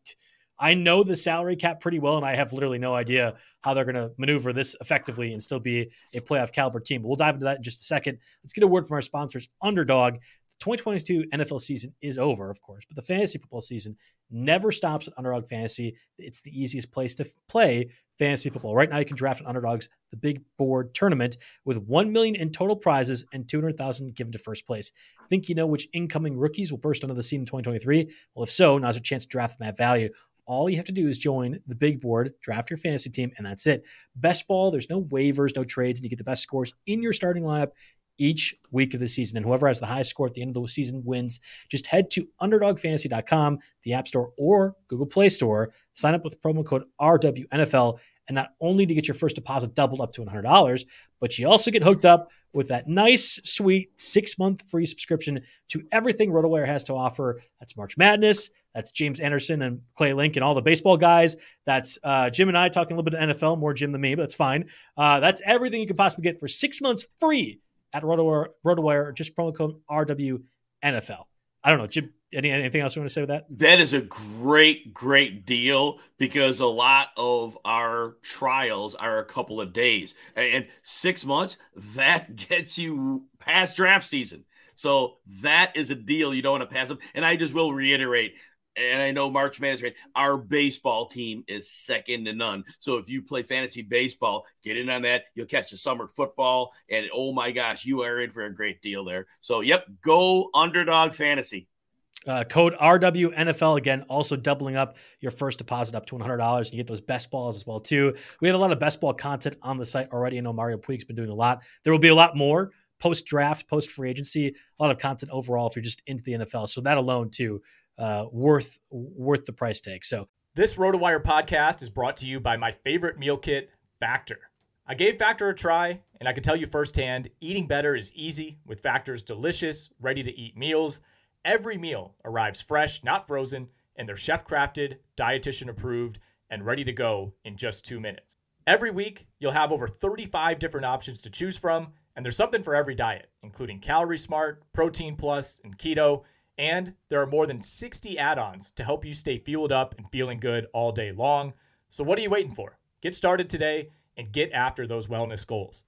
I know the salary cap pretty well, and I have literally no idea how they're going to maneuver this effectively and still be a playoff caliber team. But we'll dive into that in just a second. Let's get a word from our sponsors, Underdog. The 2022 NFL season is over, of course, but the fantasy football season never stops at Underdog Fantasy. It's the easiest place to play fantasy football. Right now, you can draft an underdogs the big board tournament with 1 million in total prizes and 200,000 given to first place. Think you know which incoming rookies will burst onto the scene in 2023? Well, if so, now's your chance to draft them at value. All you have to do is join the big board, draft your fantasy team, and that's it. Best ball, there's no waivers, no trades, and you get the best scores in your starting lineup each week of the season. And whoever has the highest score at the end of the season wins. Just head to underdogfantasy.com, the App Store, or Google Play Store. Sign up with promo code RWNFL. And not only to get your first deposit doubled up to $100, but you also get hooked up with that nice, sweet six month free subscription to everything RotoWire has to offer. That's March Madness. That's James Anderson and Clay Link and all the baseball guys. That's uh, Jim and I talking a little bit of NFL, more Jim than me, but that's fine. Uh, that's everything you can possibly get for six months free at RotoWire, RotoWire just promo code RWNFL. I don't know, Jim. Any, anything else you want to say with that? That is a great, great deal because a lot of our trials are a couple of days and six months. That gets you past draft season. So that is a deal you don't want to pass up. And I just will reiterate and I know March Madness? Our baseball team is second to none. So if you play fantasy baseball, get in on that. You'll catch the summer football, and oh my gosh, you are in for a great deal there. So yep, go underdog fantasy. Uh, code RWNFL again, also doubling up your first deposit up to $100. And you get those best balls as well too. We have a lot of best ball content on the site already. I know Mario Puig's been doing a lot. There will be a lot more post draft, post free agency, a lot of content overall if you're just into the NFL. So that alone too uh, worth worth the price tag. So this RotoWire podcast is brought to you by my favorite meal kit, Factor. I gave Factor a try, and I can tell you firsthand, eating better is easy with Factor's delicious, ready to eat meals. Every meal arrives fresh, not frozen, and they're chef crafted, dietitian approved, and ready to go in just two minutes. Every week, you'll have over 35 different options to choose from, and there's something for every diet, including Calorie Smart, Protein Plus, and Keto. And there are more than 60 add ons to help you stay fueled up and feeling good all day long. So, what are you waiting for? Get started today and get after those wellness goals.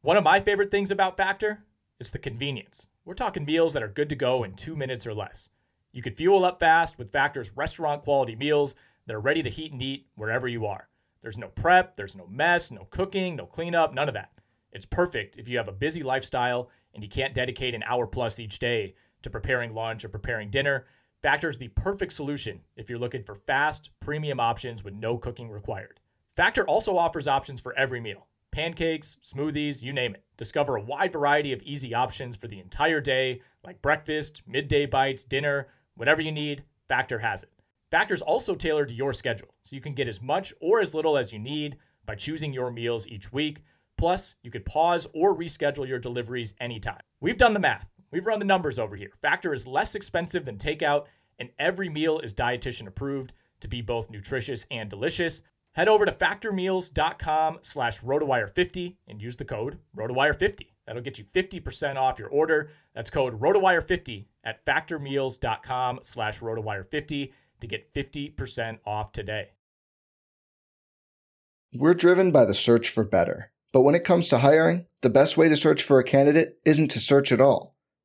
One of my favorite things about Factor is the convenience. We're talking meals that are good to go in two minutes or less. You can fuel up fast with Factor's restaurant quality meals that are ready to heat and eat wherever you are. There's no prep, there's no mess, no cooking, no cleanup, none of that. It's perfect if you have a busy lifestyle and you can't dedicate an hour plus each day to preparing lunch or preparing dinner, Factor is the perfect solution if you're looking for fast, premium options with no cooking required. Factor also offers options for every meal pancakes, smoothies, you name it. Discover a wide variety of easy options for the entire day, like breakfast, midday bites, dinner, whatever you need, Factor has it. Factor is also tailored to your schedule, so you can get as much or as little as you need by choosing your meals each week. Plus, you could pause or reschedule your deliveries anytime. We've done the math. We've run the numbers over here. Factor is less expensive than takeout, and every meal is dietitian approved to be both nutritious and delicious. Head over to factormeals.com slash rotowire50 and use the code rotowire50. That'll get you 50% off your order. That's code rotowire50 at factormeals.com slash rotowire50 to get 50% off today. We're driven by the search for better. But when it comes to hiring, the best way to search for a candidate isn't to search at all.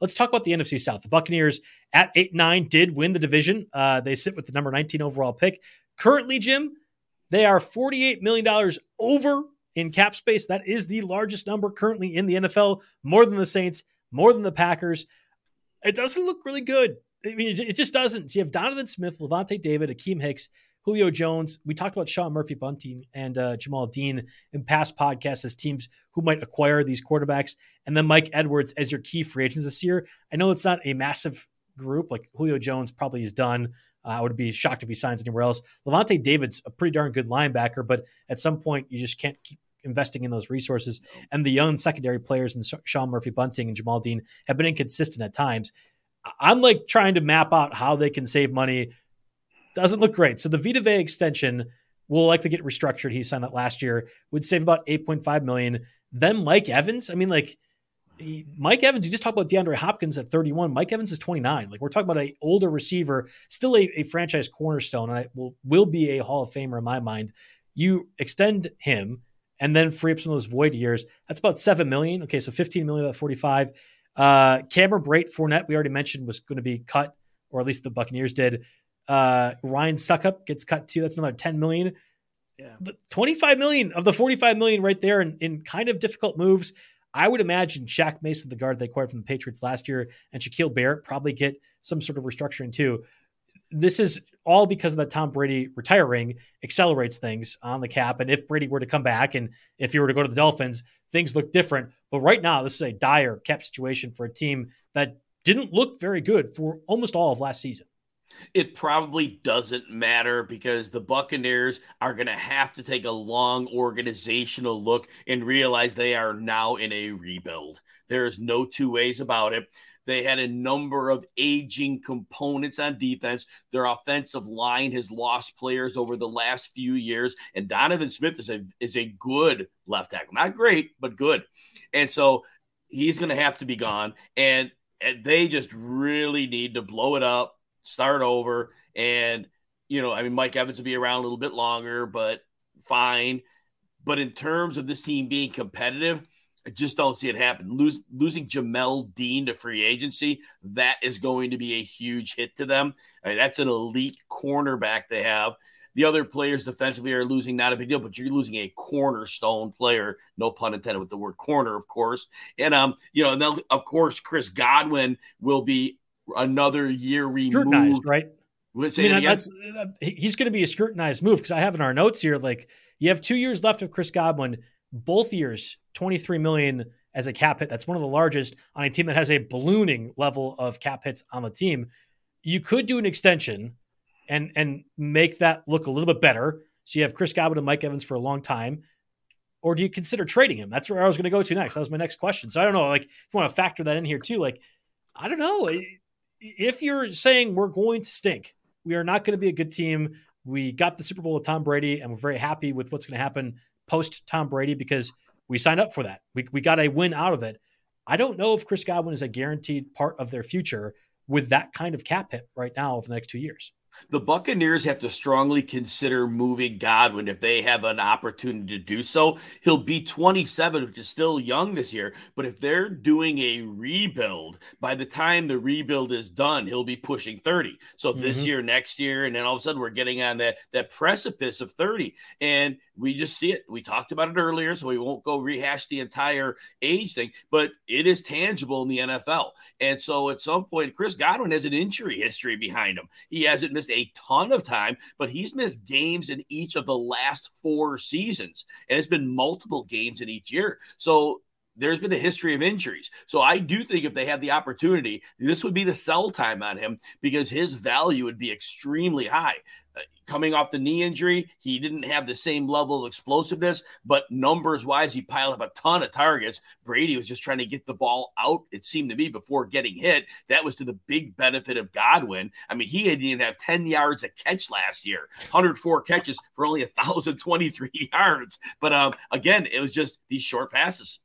Let's talk about the NFC South. The Buccaneers at 8 9 did win the division. Uh, they sit with the number 19 overall pick. Currently, Jim, they are $48 million over in cap space. That is the largest number currently in the NFL, more than the Saints, more than the Packers. It doesn't look really good. I mean, it just doesn't. So you have Donovan Smith, Lavonte David, Akiem Hicks, Julio Jones. We talked about Sean Murphy Bunting and uh, Jamel Dean in past podcasts as teams who might acquire these quarterbacks. And then Mike Edwards as your key free agents this year. I know it's not a massive group. Like Julio Jones probably is done. Uh, I would be shocked if he signs anywhere else. Lavonte David's a pretty darn good linebacker, but at some point you just can't keep investing in those resources. And the young secondary players and Sean Murphy Bunting and Jamel Dean have been inconsistent at times. I'm like trying to map out how they can save money doesn't look great. So the Vita Vea extension will likely get restructured. He signed that last year, would save about 8.5 million. Then Mike Evans, I mean, like Mike Evans, you just talk about DeAndre Hopkins at 31. Mike Evans is 29. Like we're talking about an older receiver, still a, a franchise cornerstone, and I will will be a Hall of Famer in my mind. You extend him and then free up some of those void years. That's about seven million. Okay, so 15 million about 45. Uh, Cameron Brate Fournette, we already mentioned, was going to be cut, or at least the Buccaneers did. Uh, Ryan Succop gets cut too. That's another 10 million. Yeah. But 25 million of the 45 million right there in, in kind of difficult moves. I would imagine Shaq Mason, the guard they acquired from the Patriots last year, and Shaquille Barrett probably get some sort of restructuring too. This is all because of that Tom Brady retiring accelerates things on the cap. And if Brady were to come back and if he were to go to the Dolphins, things look different. But right now, this is a dire cap situation for a team that didn't look very good for almost all of last season. It probably doesn't matter because the Buccaneers are going to have to take a long organizational look and realize they are now in a rebuild. There is no two ways about it. They had a number of aging components on defense. Their offensive line has lost players over the last few years, and Donovan Smith is a is a good left tackle, not great, but good. And so he's going to have to be gone, and, and they just really need to blow it up start over. And, you know, I mean, Mike Evans will be around a little bit longer, but fine. But in terms of this team being competitive, I just don't see it happen. Lose, losing Jamel Dean to free agency, that is going to be a huge hit to them. I mean, that's an elite cornerback they have. the other players defensively are losing, not a big deal, but you're losing a cornerstone player, no pun intended with the word corner, of course. And um, you know, and then of course Chris Godwin will be another year removed, right? I mean, that's he's going to be a scrutinized move because I have in our notes here like you have two years left of Chris Godwin, both years twenty three million as a cap hit. That's one of the largest on a team that has a ballooning level of cap hits on the team. You could do an extension and and make that look a little bit better. So you have Chris Godwin and Mike Evans for a long time. Or do you consider trading him? That's where I was going to go to next. That was my next question. So I don't know, like if you want to factor that in here too, like I don't know. If you're saying we're going to stink, we are not going to be a good team. We got the Super Bowl with Tom Brady, and we're very happy with what's going to happen post Tom Brady because we signed up for that. We, we got a win out of it. I don't know if Chris Godwin is a guaranteed part of their future with that kind of cap hit right now over the next two years. The Buccaneers have to strongly consider moving Godwin if they have an opportunity to do so. He'll be 27, which is still young this year. But if they're doing a rebuild, by the time the rebuild is done, he'll be pushing 30. So this mm-hmm. year, next year, and then all of a sudden we're getting on that that precipice of 30. And we just see it. We talked about it earlier, so we won't go rehash the entire age thing, but it is tangible in the NFL. And so at some point, Chris Godwin has an injury history behind him. He hasn't missed a ton of time, but he's missed games in each of the last four seasons, and it's been multiple games in each year. So there's been a history of injuries. So I do think if they had the opportunity, this would be the sell time on him because his value would be extremely high coming off the knee injury, he didn't have the same level of explosiveness, but numbers wise, he piled up a ton of targets. Brady was just trying to get the ball out, it seemed to me, before getting hit. That was to the big benefit of Godwin. I mean, he didn't even have 10 yards a catch last year, 104 catches for only 1,023 yards. But um, again, it was just these short passes.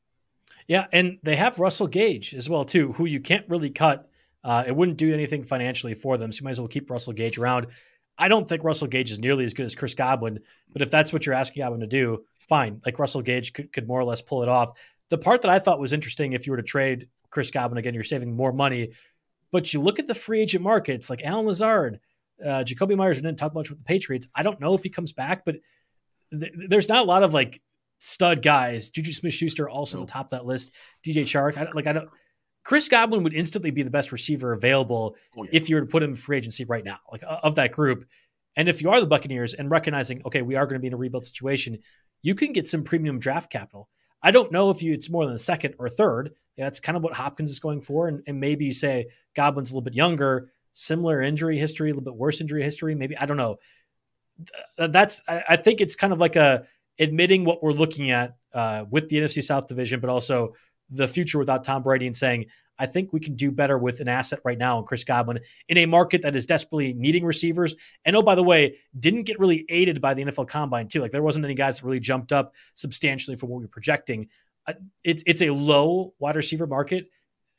Yeah, and they have Russell Gage as well, too, who you can't really cut. Uh, it wouldn't do anything financially for them, so you might as well keep Russell Gage around. I don't think Russell Gage is nearly as good as Chris Godwin, but if that's what you're asking Godwin to do, fine. Like Russell Gage could, could more or less pull it off. The part that I thought was interesting, if you were to trade Chris Godwin again, you're saving more money. But you look at the free agent markets like Allen Lazard, uh, Jakobi Meyers didn't talk much with the Patriots. I don't know if he comes back, but th- there's not a lot of like stud guys. Juju Smith Schuster also no. the top of that list. DJ Chark. I, like I don't Chris Godwin would instantly be the best receiver available oh, yeah. if you were to put him in free agency right now, like of that group. And if you are the Buccaneers and recognizing, okay, we are going to be in a rebuild situation, you can get some premium draft capital. I don't know if you it's more than a second or third. That's kind of what Hopkins is going for. And, and maybe you say Godwin's a little bit younger, similar injury history, a little bit worse injury history. Maybe I don't know. That's I, I think it's kind of like a admitting what we're looking at uh, with the NFC South division, but also the future without Tom Brady and saying, I think we can do better with an asset right now in Chris Godwin in a market that is desperately needing receivers. And oh, by the way, didn't get really aided by the NFL Combine too. Like there wasn't any guys that really jumped up substantially from what we were projecting. Uh, it's it's a low wide receiver market,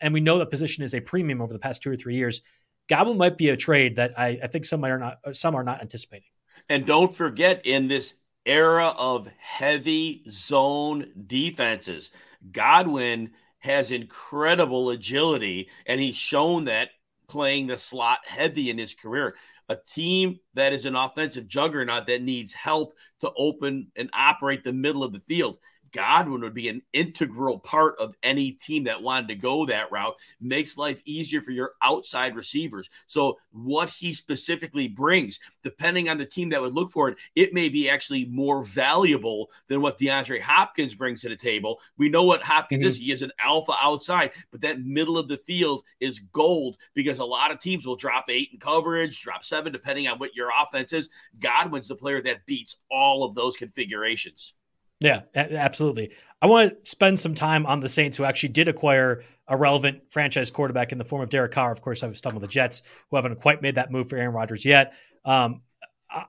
and we know that position is a premium over the past two or three years. Godwin might be a trade that I, I think some are not some are not anticipating. And don't forget, in this era of heavy zone defenses Godwin has incredible agility, and he's shown that playing the slot heavy in his career. A team that is an offensive juggernaut that needs help to open and operate the middle of the field. Godwin would be an integral part of any team that wanted to go that route, makes life easier for your outside receivers. So, what he specifically brings, depending on the team that would look for it, it may be actually more valuable than what DeAndre Hopkins brings to the table. We know what Hopkins mm-hmm. is. He is an alpha outside, but that middle of the field is gold because a lot of teams will drop eight in coverage, drop seven, depending on what your offense is. Godwin's the player that beats all of those configurations. Yeah, absolutely. I want to spend some time on the Saints who actually did acquire a relevant franchise quarterback in the form of Derek Carr. Of course, I was talking with the Jets, who haven't quite made that move for Aaron Rodgers yet. Um,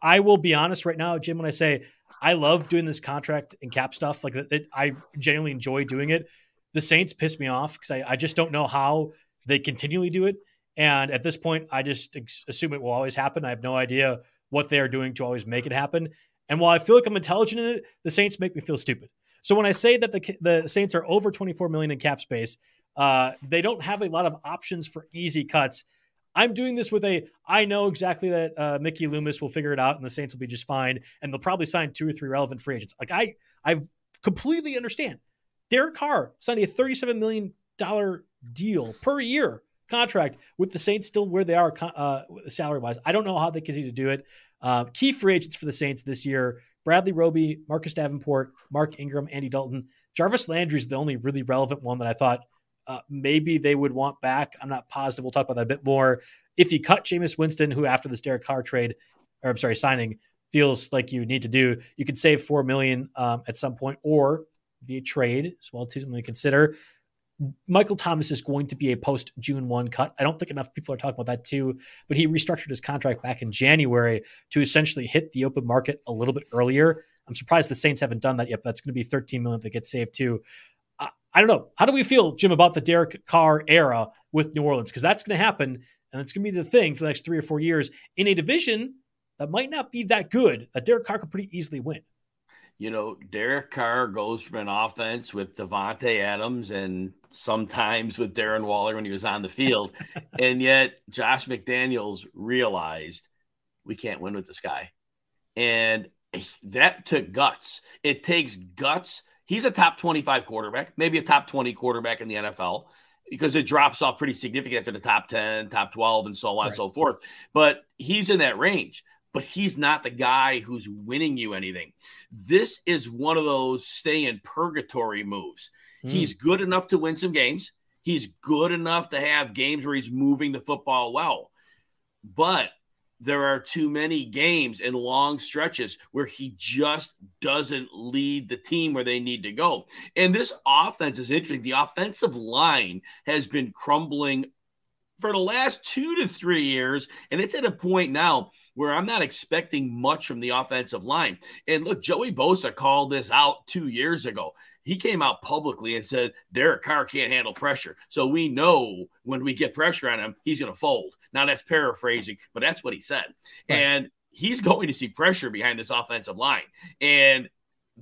I will be honest right now, Jim, when I say I love doing this contract and cap stuff. Like it, I genuinely enjoy doing it. The Saints piss me off because I, I just don't know how they continually do it. And at this point, I just assume it will always happen. I have no idea what they are doing to always make it happen. And while I feel like I'm intelligent in it, the Saints make me feel stupid. So when I say that the the Saints are over 24 million in cap space, uh, they don't have a lot of options for easy cuts. I'm doing this with a I know exactly that uh, Mickey Loomis will figure it out and the Saints will be just fine and they'll probably sign two or three relevant free agents. Like I I completely understand. Derek Carr signing a 37 million dollar deal per year contract with the Saints still where they are uh, salary wise. I don't know how they continue to do it. Uh, key free agents for the Saints this year: Bradley Roby, Marcus Davenport, Mark Ingram, Andy Dalton. Jarvis Landry is the only really relevant one that I thought uh, maybe they would want back. I'm not positive. We'll talk about that a bit more. If you cut Jameis Winston, who after this Derek Carr trade, or I'm sorry, signing, feels like you need to do, you could save four million um, at some point, or via trade as well too something to consider. Michael Thomas is going to be a post June 1 cut. I don't think enough people are talking about that too, but he restructured his contract back in January to essentially hit the open market a little bit earlier. I'm surprised the Saints haven't done that yet. That's going to be 13 million that gets saved too. I don't know. How do we feel, Jim, about the Derek Carr era with New Orleans? Because that's going to happen, and it's going to be the thing for the next three or four years in a division that might not be that good. That Derek Carr could pretty easily win. You know, Derek Carr goes from an offense with Davante Adams and sometimes with Darren Waller when he was on the field, and yet Josh McDaniels realized we can't win with this guy, and that took guts. It takes guts He's a top 25 quarterback, maybe a top 20 quarterback in the NFL because it drops off pretty significant to the top 10, top 12, and so on right. and so forth. But he's in that range, but he's not the guy who's winning you anything. This is one of those stay in purgatory moves. Mm. He's good enough to win some games. He's good enough to have games where he's moving the football well. But there are too many games and long stretches where he just doesn't lead the team where they need to go. And this offense is interesting. The offensive line has been crumbling for the last two to three years. And it's at a point now where I'm not expecting much from the offensive line. And look, Joey Bosa called this out two years ago. He came out publicly and said Derek Carr can't handle pressure. So we know when we get pressure on him, he's going to fold. Now that's paraphrasing, but that's what he said. Right. And he's going to see pressure behind this offensive line. And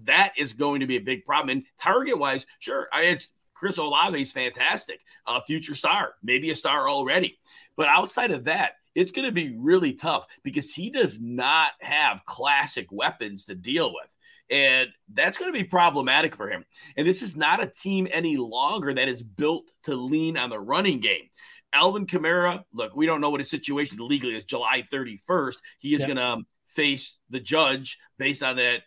that is going to be a big problem. And target wise, sure, I had Chris Olave is fantastic, a future star, maybe a star already. But outside of that, it's going to be really tough because he does not have classic weapons to deal with. And that's going to be problematic for him. And this is not a team any longer that is built to lean on the running game. Alvin Kamara, look, we don't know what his situation legally is. July 31st, he is yeah. going to um, face the judge based on that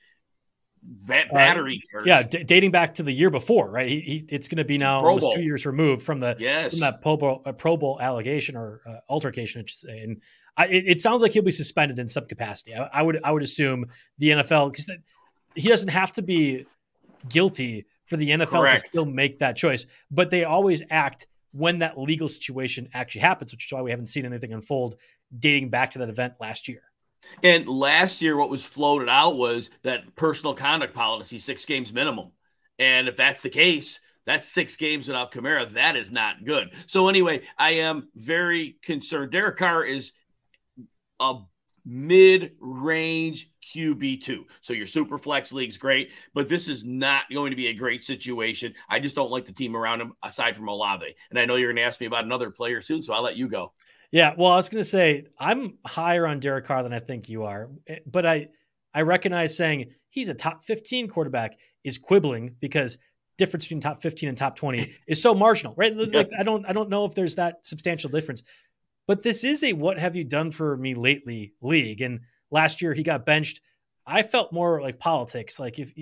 that uh, battery. Uh, yeah, d- dating back to the year before, right? He, he it's going to be now almost two years removed from the yes. from that Pro Bowl, uh, Pro Bowl allegation or uh, altercation, I should say. And I, it, it, sounds like he'll be suspended in some capacity. I, I would I would assume the NFL because he doesn't have to be guilty for the NFL Correct. to still make that choice, but they always act when that legal situation actually happens, which is why we haven't seen anything unfold dating back to that event last year. And last year, what was floated out was that personal conduct policy, six games minimum. And if that's the case, that's six games without Kamara. That is not good. So, anyway, I am very concerned. Derek Carr is a mid range QB2. So your super flex league's great, but this is not going to be a great situation. I just don't like the team around him aside from Olave. And I know you're going to ask me about another player soon, so I'll let you go. Yeah, well, I was going to say I'm higher on Derek Carr than I think you are, eh, but I I recognize saying he's a top 15 quarterback is quibbling because difference between top 15 and top 20 is so marginal, right? Like I don't I don't know if there's that substantial difference. But this is a what have you done for me lately league. And last year he got benched. I felt more like politics. Like if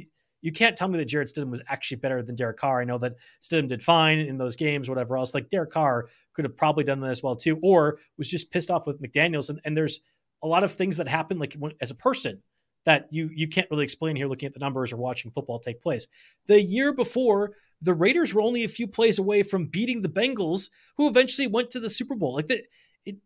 you can't tell me that Jarrett Stidham was actually better than Derek Carr. I know that Stidham did fine in those games, whatever else. Like Derek Carr could have probably done that as well too, or was just pissed off with McDaniels. And, and there's a lot of things that happen, like when, as a person, that you you can't really explain here, looking at the numbers or watching football take place. The year before, the Raiders were only a few plays away from beating the Bengals, who eventually went to the Super Bowl. Like the, it,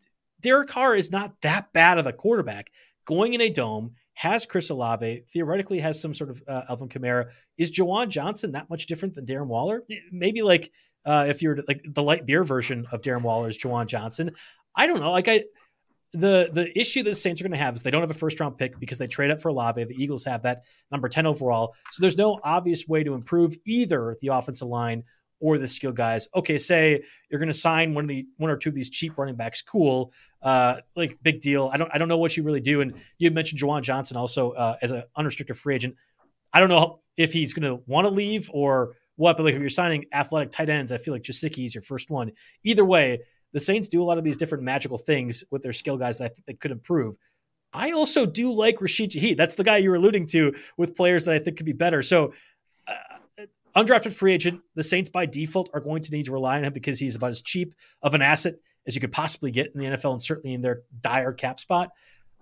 Derek Carr is not that bad of a quarterback. Going in a dome, has Chris Olave, theoretically has some sort of uh, Alvin Kamara. Is Juwan Johnson that much different than Darren Waller? Maybe like uh, if you're like the light beer version of Darren Waller is Juwan Johnson. I don't know. Like I, the the issue that the Saints are going to have is they don't have a first round pick because they trade up for Olave. The Eagles have that number ten overall, so there's no obvious way to improve either the offensive line or the skill guys. Okay, say you're going to sign one of the one or two of these cheap running backs. Cool, uh, like big deal. I don't I don't know what you really do. And you mentioned Juwan Johnson also uh, as an unrestricted free agent. I don't know if he's going to want to leave or what, but like if you're signing athletic tight ends, I feel like Gesicki is your first one. Either way, the Saints do a lot of these different magical things with their skill guys that I think they could improve. I also do like Rashid Shaheed. That's the guy you were alluding to with players that I think could be better. So, undrafted free agent, the Saints by default are going to need to rely on him because he's about as cheap of an asset as you could possibly get in the NFL and certainly in their dire cap spot.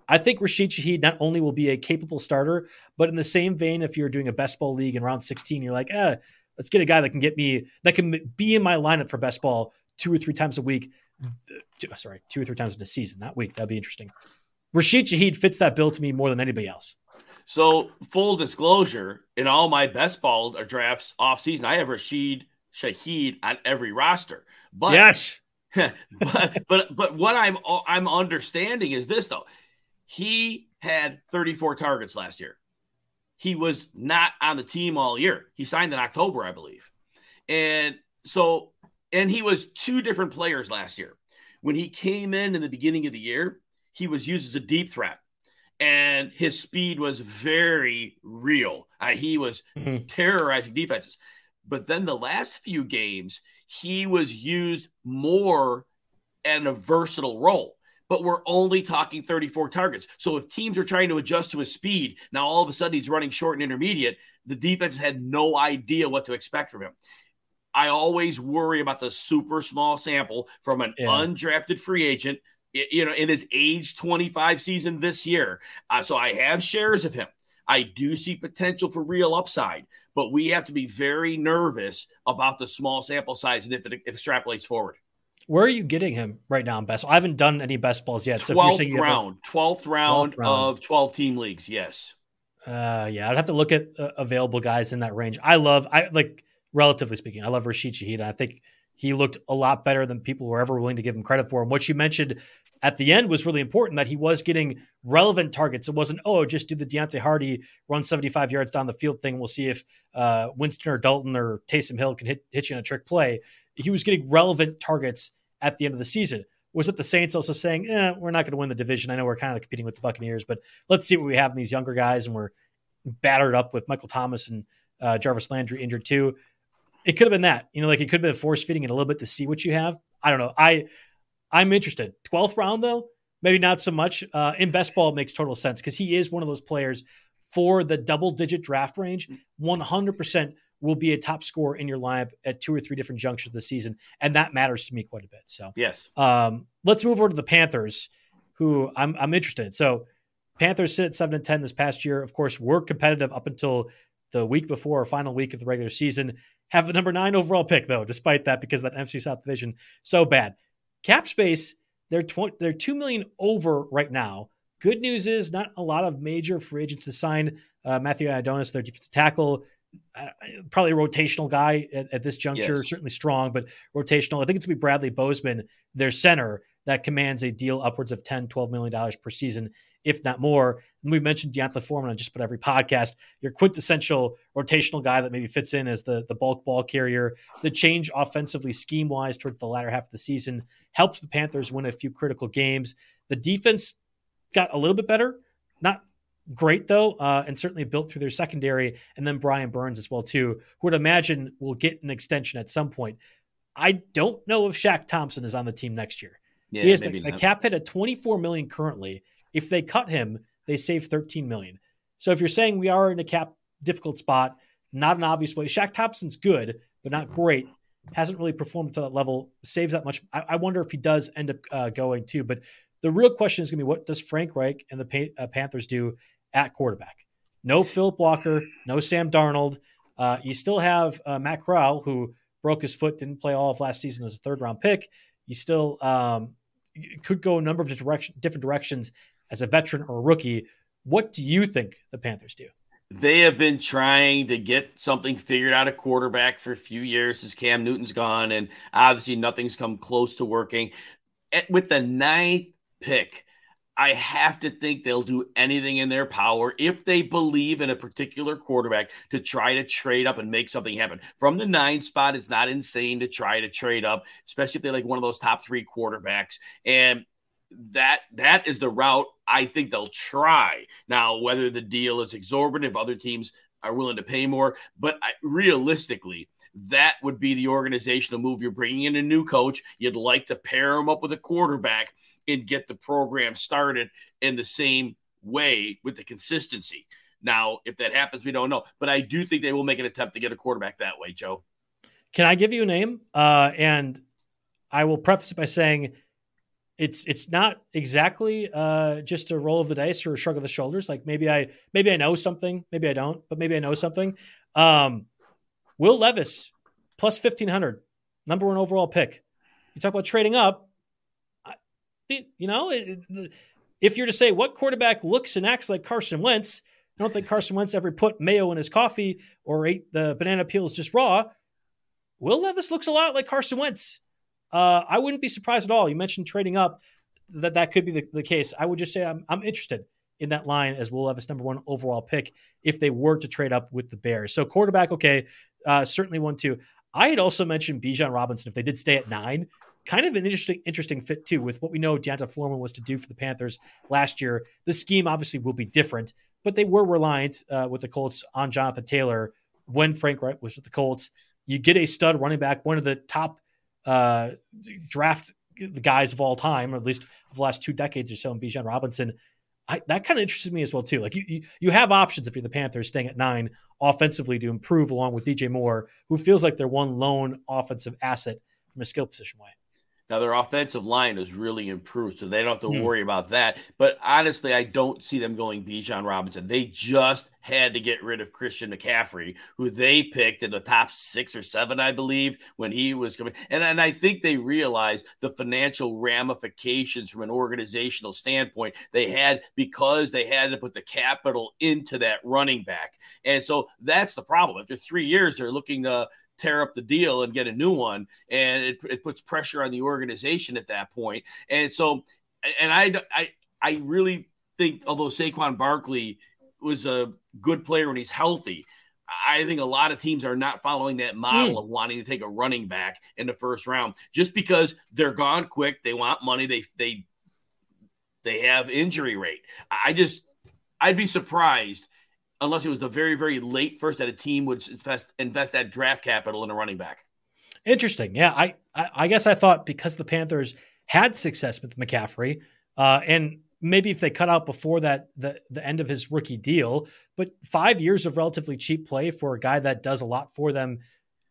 I think Rashid Shaheed not only will be a capable starter, but in the same vein, if you're doing a best ball league in round 16, you're like, eh, let's get a guy that can get me, that can be in my lineup for best ball two or three times a week. Two, sorry, two or three times in a season, not week. That'd be interesting. Rashid Shaheed fits that bill to me more than anybody else. So, full disclosure, in all my best ball drafts off season, I have Rashid Shaheed on every roster. But yes, but but but what I'm I'm understanding is this though. He had 34 targets last year. He was not on the team all year. He signed in October, I believe. And so and he was two different players last year. When he came in in the beginning of the year, he was used as a deep threat and his speed was very real. Uh, he was mm-hmm. terrorizing defenses. But then the last few games, he was used more in a versatile role. But we're only talking 34 targets. So if teams are trying to adjust to his speed, now all of a sudden he's running short and intermediate, the defense had no idea what to expect from him. I always worry about the super small sample from an yeah. undrafted free agent, you know, in his age 25 season this year. Uh, so I have shares of him. I do see potential for real upside, but we have to be very nervous about the small sample size and if it, if extrapolates forward. Where are you getting him right now in best? I haven't done any best balls yet. So 12th round, 12th round, 12th round of 12 team leagues. Yes. Uh, yeah, I'd have to look at uh, available guys in that range. I love, I like, relatively speaking, I love Rashid Shaheed. I think he looked a lot better than people were ever willing to give him credit for. And what you mentioned at the end was really important that he was getting relevant targets. It wasn't, oh, just do the Deonte Harty run 75 yards down the field thing. We'll see if uh, Winston or Dalton or Taysom Hill can hit, hit you in a trick play. He was getting relevant targets at the end of the season. Was it the Saints also saying, eh, we're not going to win the division? I know we're kind of competing with the Buccaneers, but let's see what we have in these younger guys. And we're battered up with Michael Thomas and uh, Jarvis Landry injured too. It could have been that, you know, like it could have been force feeding it a little bit to see what you have. I don't know. I I'm interested. 12th round, though, maybe not so much. Uh, in best ball, it makes total sense because he is one of those players for the double digit draft range. 100% will be a top scorer in your lineup at two or three different junctures of the season. And that matters to me quite a bit. So, yes. Um, let's move over to the Panthers, who I'm, I'm interested. So, Panthers sit at 7 and 10 this past year. Of course, were competitive up until the week before or final week of the regular season. Have the number nine overall pick, though, despite that, because that NFC South division so bad. Cap space, they're tw- they're two million over right now. Good news is not a lot of major free agents to sign. Uh, Matthew Ioannidis, their defensive tackle, uh, probably a rotational guy at, at this juncture. Yes. Certainly strong, but rotational. I think it's going to be Bradley Bozeman, their center, that commands a deal upwards of 10, 12 million dollars per season if not more. And we've mentioned D'Onta Foreman on just about every podcast. Your quintessential rotational guy that maybe fits in as the, the bulk ball carrier. The change offensively, scheme wise, towards the latter half of the season helps the Panthers win a few critical games. The defense got a little bit better, not great though, uh, and certainly built through their secondary. And then Brian Burns as well too, who would imagine will get an extension at some point. I don't know if Shaq Thompson is on the team next year. Yeah, he has the, the cap hit at 24 million currently. If they cut him, they save 13 million. So if you're saying we are in a cap difficult spot, not an obvious way. Shaq Thompson's good, but not great. Hasn't really performed to that level. Saves that much. I, I wonder if he does end up uh, going too. But the real question is going to be what does Frank Reich and the uh, Panthers do at quarterback? No Philip Walker, no Sam Darnold. Uh, you still have uh, Matt Corral, who broke his foot, didn't play all of last season as a third round pick. You still um, could go a number of direction, different directions as a veteran or a rookie. What do you think the Panthers do? They have been trying to get something figured out at quarterback for a few years as Cam Newton's gone, and obviously nothing's come close to working. Eh, with the ninth pick, I have to think they'll do anything in their power if they believe in a particular quarterback to try to trade up and make something happen. From the nine spot, it's not insane to try to trade up, especially if they like one of those top three quarterbacks. And that that is the route I think they'll try. Now, whether the deal is exorbitant, if other teams are willing to pay more, but I, realistically, that would be the organizational move. You're bringing in a new coach. You'd like to pair him up with a quarterback and get the program started in the same way with the consistency. Now, if that happens, we don't know. But I do think they will make an attempt to get a quarterback that way, Joe. Can I give you a name? Uh, and I will preface it by saying it's it's not exactly uh, just a roll of the dice or a shrug of the shoulders. Like maybe I maybe I know something, maybe I don't, but maybe I know something. Um, Will Levis plus fifteen hundred, number one overall pick. You talk about trading up. I, you know, if you're to say what quarterback looks and acts like Carson Wentz, I don't think Carson Wentz ever put mayo in his coffee or ate the banana peels just raw. Will Levis looks a lot like Carson Wentz. Uh, I wouldn't be surprised at all. You mentioned trading up, that that could be the, the case. I would just say I'm, I'm interested in that line as Will Levis number one overall pick if they were to trade up with the Bears. So quarterback, okay, uh, certainly one too. I had also mentioned Bijan Robinson if they did stay at nine. Kind of an interesting, interesting fit too with what we know D'Onta Foreman was to do for the Panthers last year. The scheme obviously will be different, but they were reliant uh, with the Colts on Jonathan Taylor when Frank Reich was with the Colts. You get a stud running back, one of the top uh, draft the guys of all time, or at least of the last two decades or so, in Bijan Robinson. I, that kind of interests me as well too. Like you, you, you have options if you're the Panthers staying at nine offensively to improve along with DJ Moore, who feels like they're one lone offensive asset from a skill position way. Now their offensive line has really improved, so they don't have to mm. worry about that. But honestly, I don't see them going Bijan Robinson. They just had to get rid of Christian McCaffrey, who they picked in the top six or seven, I believe, when he was coming. And, and I think they realized the financial ramifications from an organizational standpoint they had because they had to put the capital into that running back. And so that's the problem. After three years, they're looking to tear up the deal and get a new one. And it, it puts pressure on the organization at that point. And so, and I, I, I really think, although Saquon Barkley was a good player when he's healthy, I think a lot of teams are not following that model mm. of wanting to take a running back in the first round just because they're gone quick. They want money. They, they, they have injury rate. I just, I'd be surprised unless it was the very, very late first that a team would invest, invest that draft capital in a running back. Interesting. Yeah. I, I, I guess I thought because the Panthers had success with McCaffrey, uh, and maybe if they cut out before that the, the end of his rookie deal, but five years of relatively cheap play for a guy that does a lot for them,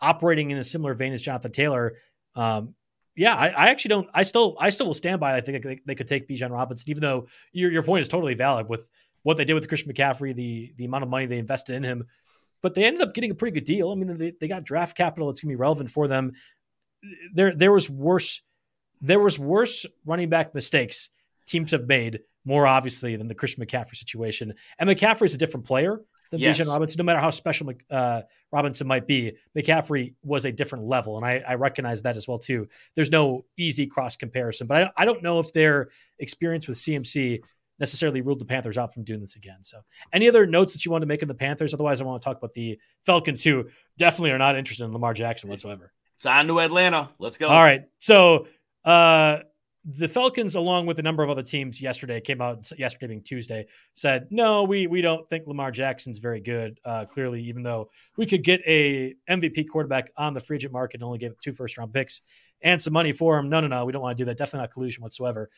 operating in a similar vein as Jonathan Taylor. Um, yeah, I, I, actually don't. I still, I still will stand by. I think they, they could take Bijan Robinson, even though your your point is totally valid with what they did with Christian McCaffrey, the the amount of money they invested in him. But they ended up getting a pretty good deal. I mean, they, they got draft capital that's going to be relevant for them. There there was worse there was worse running back mistakes teams have made more obviously than the Christian McCaffrey situation. And McCaffrey is a different player than yes. Bijan Robinson. No matter how special uh, Robinson might be, McCaffrey was a different level, and I, I, recognize that as well too. There's no easy cross comparison, but I, I don't know if their experience with CMC necessarily ruled the Panthers out from doing this again. So, any other notes that you want to make in the Panthers? Otherwise, I want to talk about the Falcons, who definitely are not interested in Lamar Jackson whatsoever. It's on to Atlanta. Let's go. All right. So, uh, the Falcons, along with a number of other teams, yesterday came out. Yesterday being Tuesday, said no, we we don't think Lamar Jackson's very good. Uh, clearly, even though we could get a MVP quarterback on the free agent market and only give two first round picks and some money for him, no, no, no, we don't want to do that. Definitely not collusion whatsoever.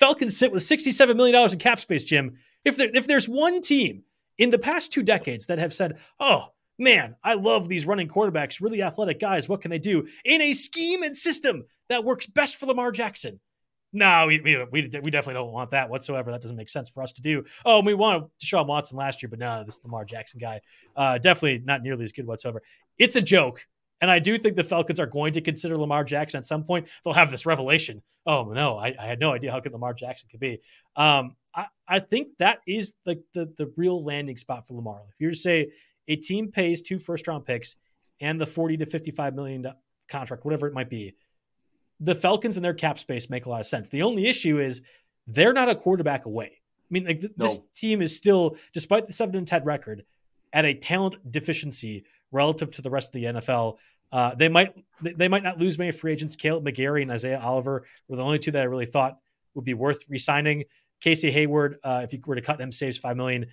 Falcons sit with $67 million in cap space, Jim. If, there, if there's one team in the past two decades that have said, oh, man, I love these running quarterbacks, really athletic guys. What can they do in a scheme and system that works best for Lamar Jackson? No, we, we, we, definitely don't want that whatsoever. That doesn't make sense for us to do. Oh, we wanted Deshaun Watson last year, but no, this is Lamar Jackson guy, uh, definitely not nearly as good whatsoever. It's a joke. And I do think the Falcons are going to consider Lamar Jackson at some point. They'll have this revelation. Oh no, I, I had no idea how good Lamar Jackson could be. Um, I, I think that is the, the the real landing spot for Lamar. If you're to say a team pays two first round picks and the 40 to 55 million contract, whatever it might be, the Falcons and their cap space make a lot of sense. The only issue is they're not a quarterback away. I mean, like th- No. this team is still, despite the seven and ten record, at a talent deficiency relative to the rest of the NFL. Uh, they might they might not lose many free agents. Kaleb McGary and Isaiah Oliver were the only two that I really thought would be worth re-signing. Casey Hayward, uh, if you were to cut him, saves five million.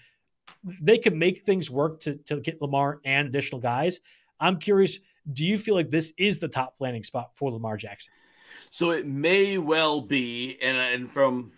They could make things work to to get Lamar and additional guys. I'm curious. Do you feel like this is the top landing spot for Lamar Jackson? So it may well be, and, and from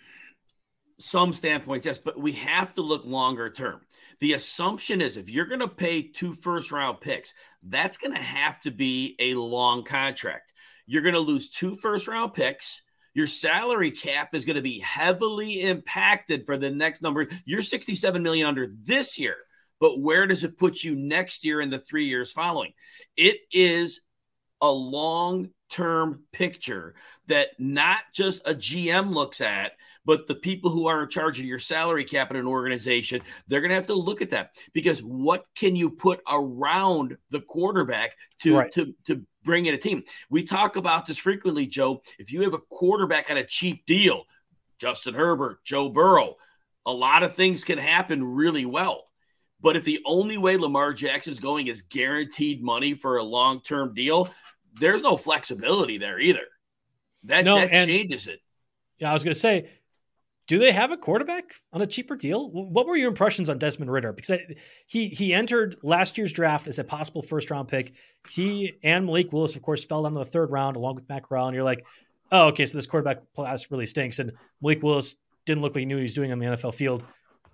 some standpoints, yes, but we have to look longer term. The assumption is if you're going to pay two first round picks, that's going to have to be a long contract. You're going to lose two first round picks. Your salary cap is going to be heavily impacted for the next number. You're 67 million under this year, but where does it put you next year and the three years following? It is a long term picture that not just a GM looks at, but the people who are in charge of your salary cap in an organization, they're going to have to look at that because what can you put around the quarterback to, Right. to, to bring in a team? We talk about this frequently, Joe. If you have a quarterback on a cheap deal, Justin Herbert, Joe Burrow, a lot of things can happen really well. But if the only way Lamar Jackson's going is guaranteed money for a long term deal, there's no flexibility there either. That, No, that changes it. Yeah, I was going to say, do they have a quarterback on a cheaper deal? What were your impressions on Desmond Ridder? Because I, he he entered last year's draft as a possible first round pick. He and Malik Willis, of course, fell down to the third round along with Matt Corral. And you're like, oh, okay, so this quarterback class really stinks. And Malik Willis didn't look like he knew what he was doing on the NFL field.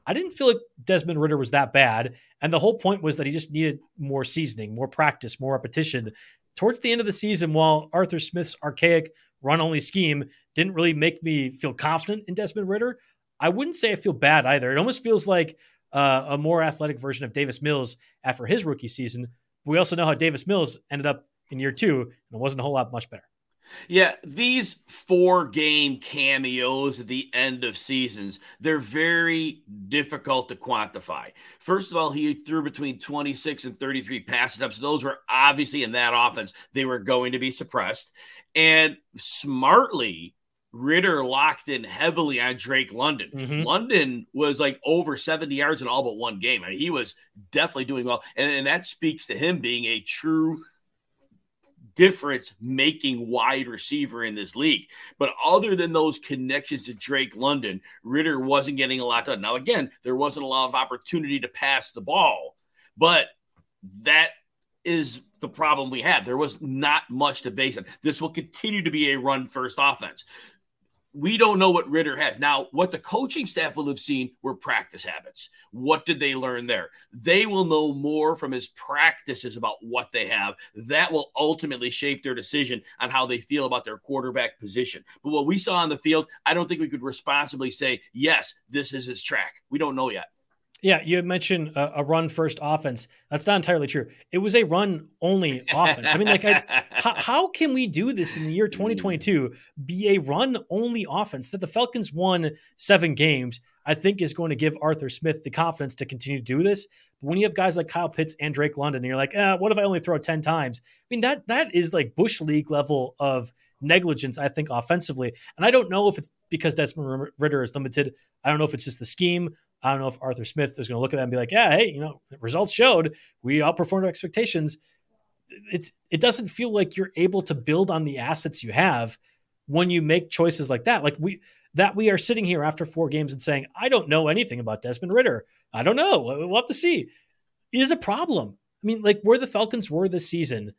I didn't feel like Desmond Ridder was that bad. And the whole point was that he just needed more seasoning, more practice, more repetition. Towards the end of the season, while Arthur Smith's archaic run only scheme didn't really make me feel confident in Desmond Ridder, I wouldn't say I feel bad either. It almost feels like uh, a more athletic version of Davis Mills after his rookie season. We also know how Davis Mills ended up in year two, and it wasn't a whole lot much better. Yeah, these four game cameos at the end of seasons, they're very difficult to quantify. First of all, he threw between 26 and 33 pass attempts. Those were obviously in that offense, they were going to be suppressed. And smartly, Ridder locked in heavily on Drake London. Mhm. London was like over 70 yards in all but one game. I mean, he was definitely doing well. And, and that speaks to him being a true difference making wide receiver in this league. But other than those connections to Drake London, Ridder wasn't getting a lot done. Now, again, there wasn't a lot of opportunity to pass the ball, but that is the problem we have. There was not much to base on. This will continue to be a run first offense. We don't know what Ridder has. Now, what the coaching staff will have seen were practice habits. What did they learn there? They will know more from his practices about what they have. That will ultimately shape their decision on how they feel about their quarterback position. But what we saw on the field, I don't think we could responsibly say, yes, this is his track. We don't know yet. Yeah, you had mentioned a, a run first offense. That's not entirely true. It was a run only offense. I mean, like, I, how, how can we do this in the year 2022? Be a run only offense that the Falcons won seven games. I think is going to give Arthur Smith the confidence to continue to do this. But when you have guys like Kyle Pitts and Drake London, and you're like, eh, what if I only throw ten times? I mean, that that is like Bush League level of negligence, I think, offensively. And I don't know if it's because Desmond Ridder is limited. I don't know if it's just the scheme. I don't know if Arthur Smith is going to look at that and be like, yeah, hey, you know, results showed we outperformed expectations. It, it doesn't feel like you're able to build on the assets you have when you make choices like that. Like we, that we are sitting here after four games and saying, I don't know anything about Desmond Ridder. I don't know. We'll have to see. Is a problem. I mean, like where the Falcons were this season,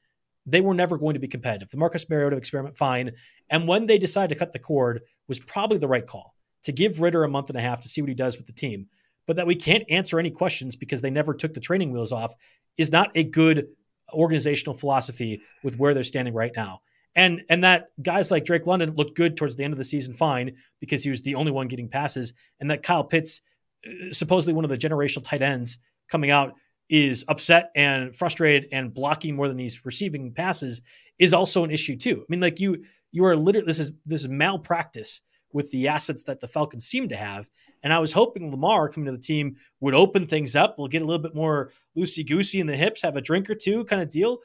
they were never going to be competitive. The Marcus Mariota experiment, fine. And when they decided to cut the cord, was probably the right call to give Ridder a month and a half to see what he does with the team. But that we can't answer any questions because they never took the training wheels off is not a good organizational philosophy with where they're standing right now. And and that guys like Drake London looked good towards the end of the season, fine, because he was the only one getting passes. And that Kyle Pitts, uh, supposedly one of the generational tight ends coming out, is upset and frustrated and blocking more than he's receiving passes is also an issue too. I mean, like you you are literally this is this is malpractice with the assets that the Falcons seem to have. And I was hoping Lamar coming to the team would open things up. We'll get a little bit more loosey goosey in the hips, have a drink or two kind of deal.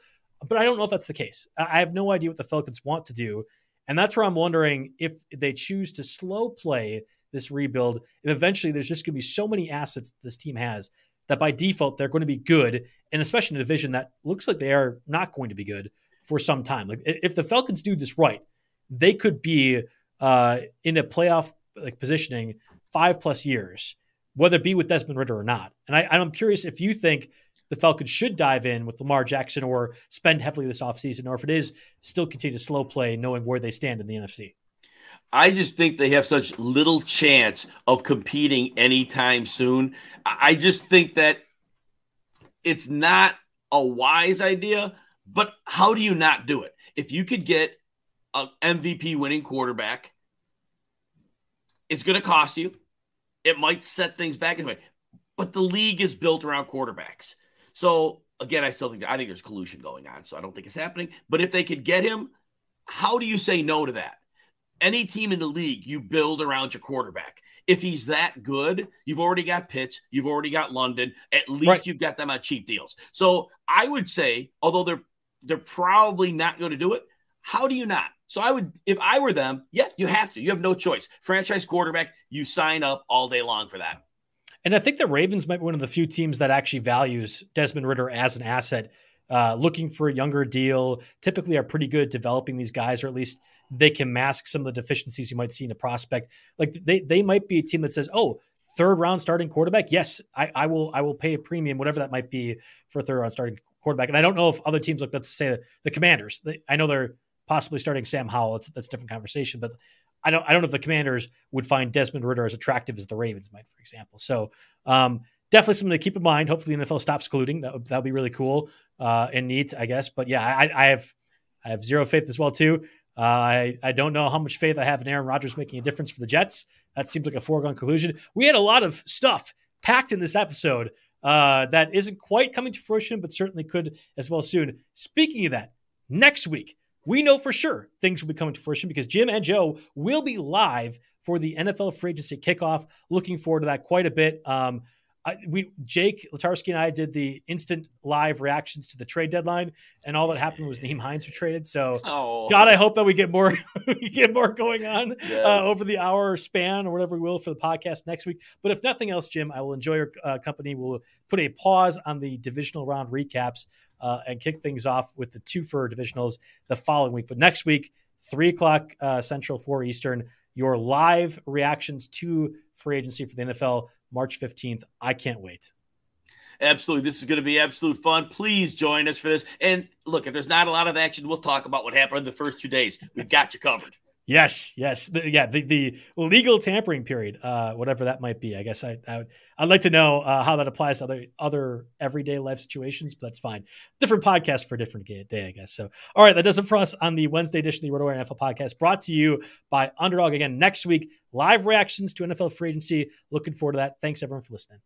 But I don't know if that's the case. I have no idea what the Falcons want to do. And that's where I'm wondering if they choose to slow play this rebuild if eventually there's just going to be so many assets this team has that by default they're going to be good, and especially in a division that looks like they are not going to be good for some time. Like if the Falcons do this right, they could be uh, in a playoff like positioning five plus years, whether it be with Desmond Ridder or not. And I, I'm curious if you think the Falcons should dive in with Lamar Jackson or spend heavily this offseason, or if it is still continue to slow play, knowing where they stand in the NFC. I just think they have such little chance of competing anytime soon. I just think that it's not a wise idea, but how do you not do it? If you could get an MVP winning quarterback, it's going to cost you. It might set things back in the way, but the league is built around quarterbacks. So again, I still think I think there's collusion going on. So I don't think it's happening. But if they could get him, how do you say no to that? Any team in the league, you build around your quarterback. If he's that good, you've already got Pitts, you've already got London. At least right. you've got them on cheap deals. So I would say, although they're they're probably not going to do it, how do you not? So I would, if I were them, yeah, you have to. You have no choice. Franchise quarterback, you sign up all day long for that. And I think the Ravens might be one of the few teams that actually values Desmond Ridder as an asset, uh, looking for a younger deal. Typically, are pretty good developing these guys, or at least they can mask some of the deficiencies you might see in a prospect. Like they they might be a team that says, "Oh, third round starting quarterback. Yes, I, I will I will pay a premium, whatever that might be for third round starting quarterback." And I don't know if other teams like let's say the Commanders. They, I know they're possibly starting Sam Howell. That's a different conversation, but I don't I don't know if the Commanders would find Desmond Ridder as attractive as the Ravens might, for example. So um, definitely something to keep in mind. Hopefully, the NFL stops colluding. That would, that would be really cool uh, and neat, I guess. But yeah, I, I have I have zero faith as well too. Uh, I I don't know how much faith I have in Aaron Rodgers making a difference for the Jets. That seems like a foregone conclusion. We had a lot of stuff packed in this episode uh, that isn't quite coming to fruition, but certainly could as well soon. Speaking of that, next week we know for sure things will be coming to fruition because Jim and Joe will be live for the NFL free agency kickoff. Looking forward to that quite a bit. Um, I, we Jake Latarski and I did the instant live reactions to the trade deadline, and all that happened was Nyheim Hines were traded. So, oh. God, I hope that we get more we get more going on uh, yes. uh, over the hour span or whatever we will for the podcast next week. But if nothing else, Jim, I will enjoy your uh, company. We'll put a pause on the divisional round recaps uh, and kick things off with the two for divisionals the following week. But next week, three o'clock uh, Central, four Eastern, your live reactions to free agency for the NFL March 15th. I can't wait. Absolutely. This is going to be absolute fun. Please join us for this. And look, if there's not a lot of action, we'll talk about what happened in the first two days. We've got you covered. Yes, yes, the, yeah. The, the legal tampering period, uh, whatever that might be. I guess I, I would, I'd like to know uh, how that applies to other other everyday life situations, but that's fine. Different podcast for a different day, I guess. So, all right, that does it for us on the Wednesday edition of the RotoWire NFL podcast, brought to you by Underdog. Again, next week, live reactions to NFL free agency. Looking forward to that. Thanks everyone for listening.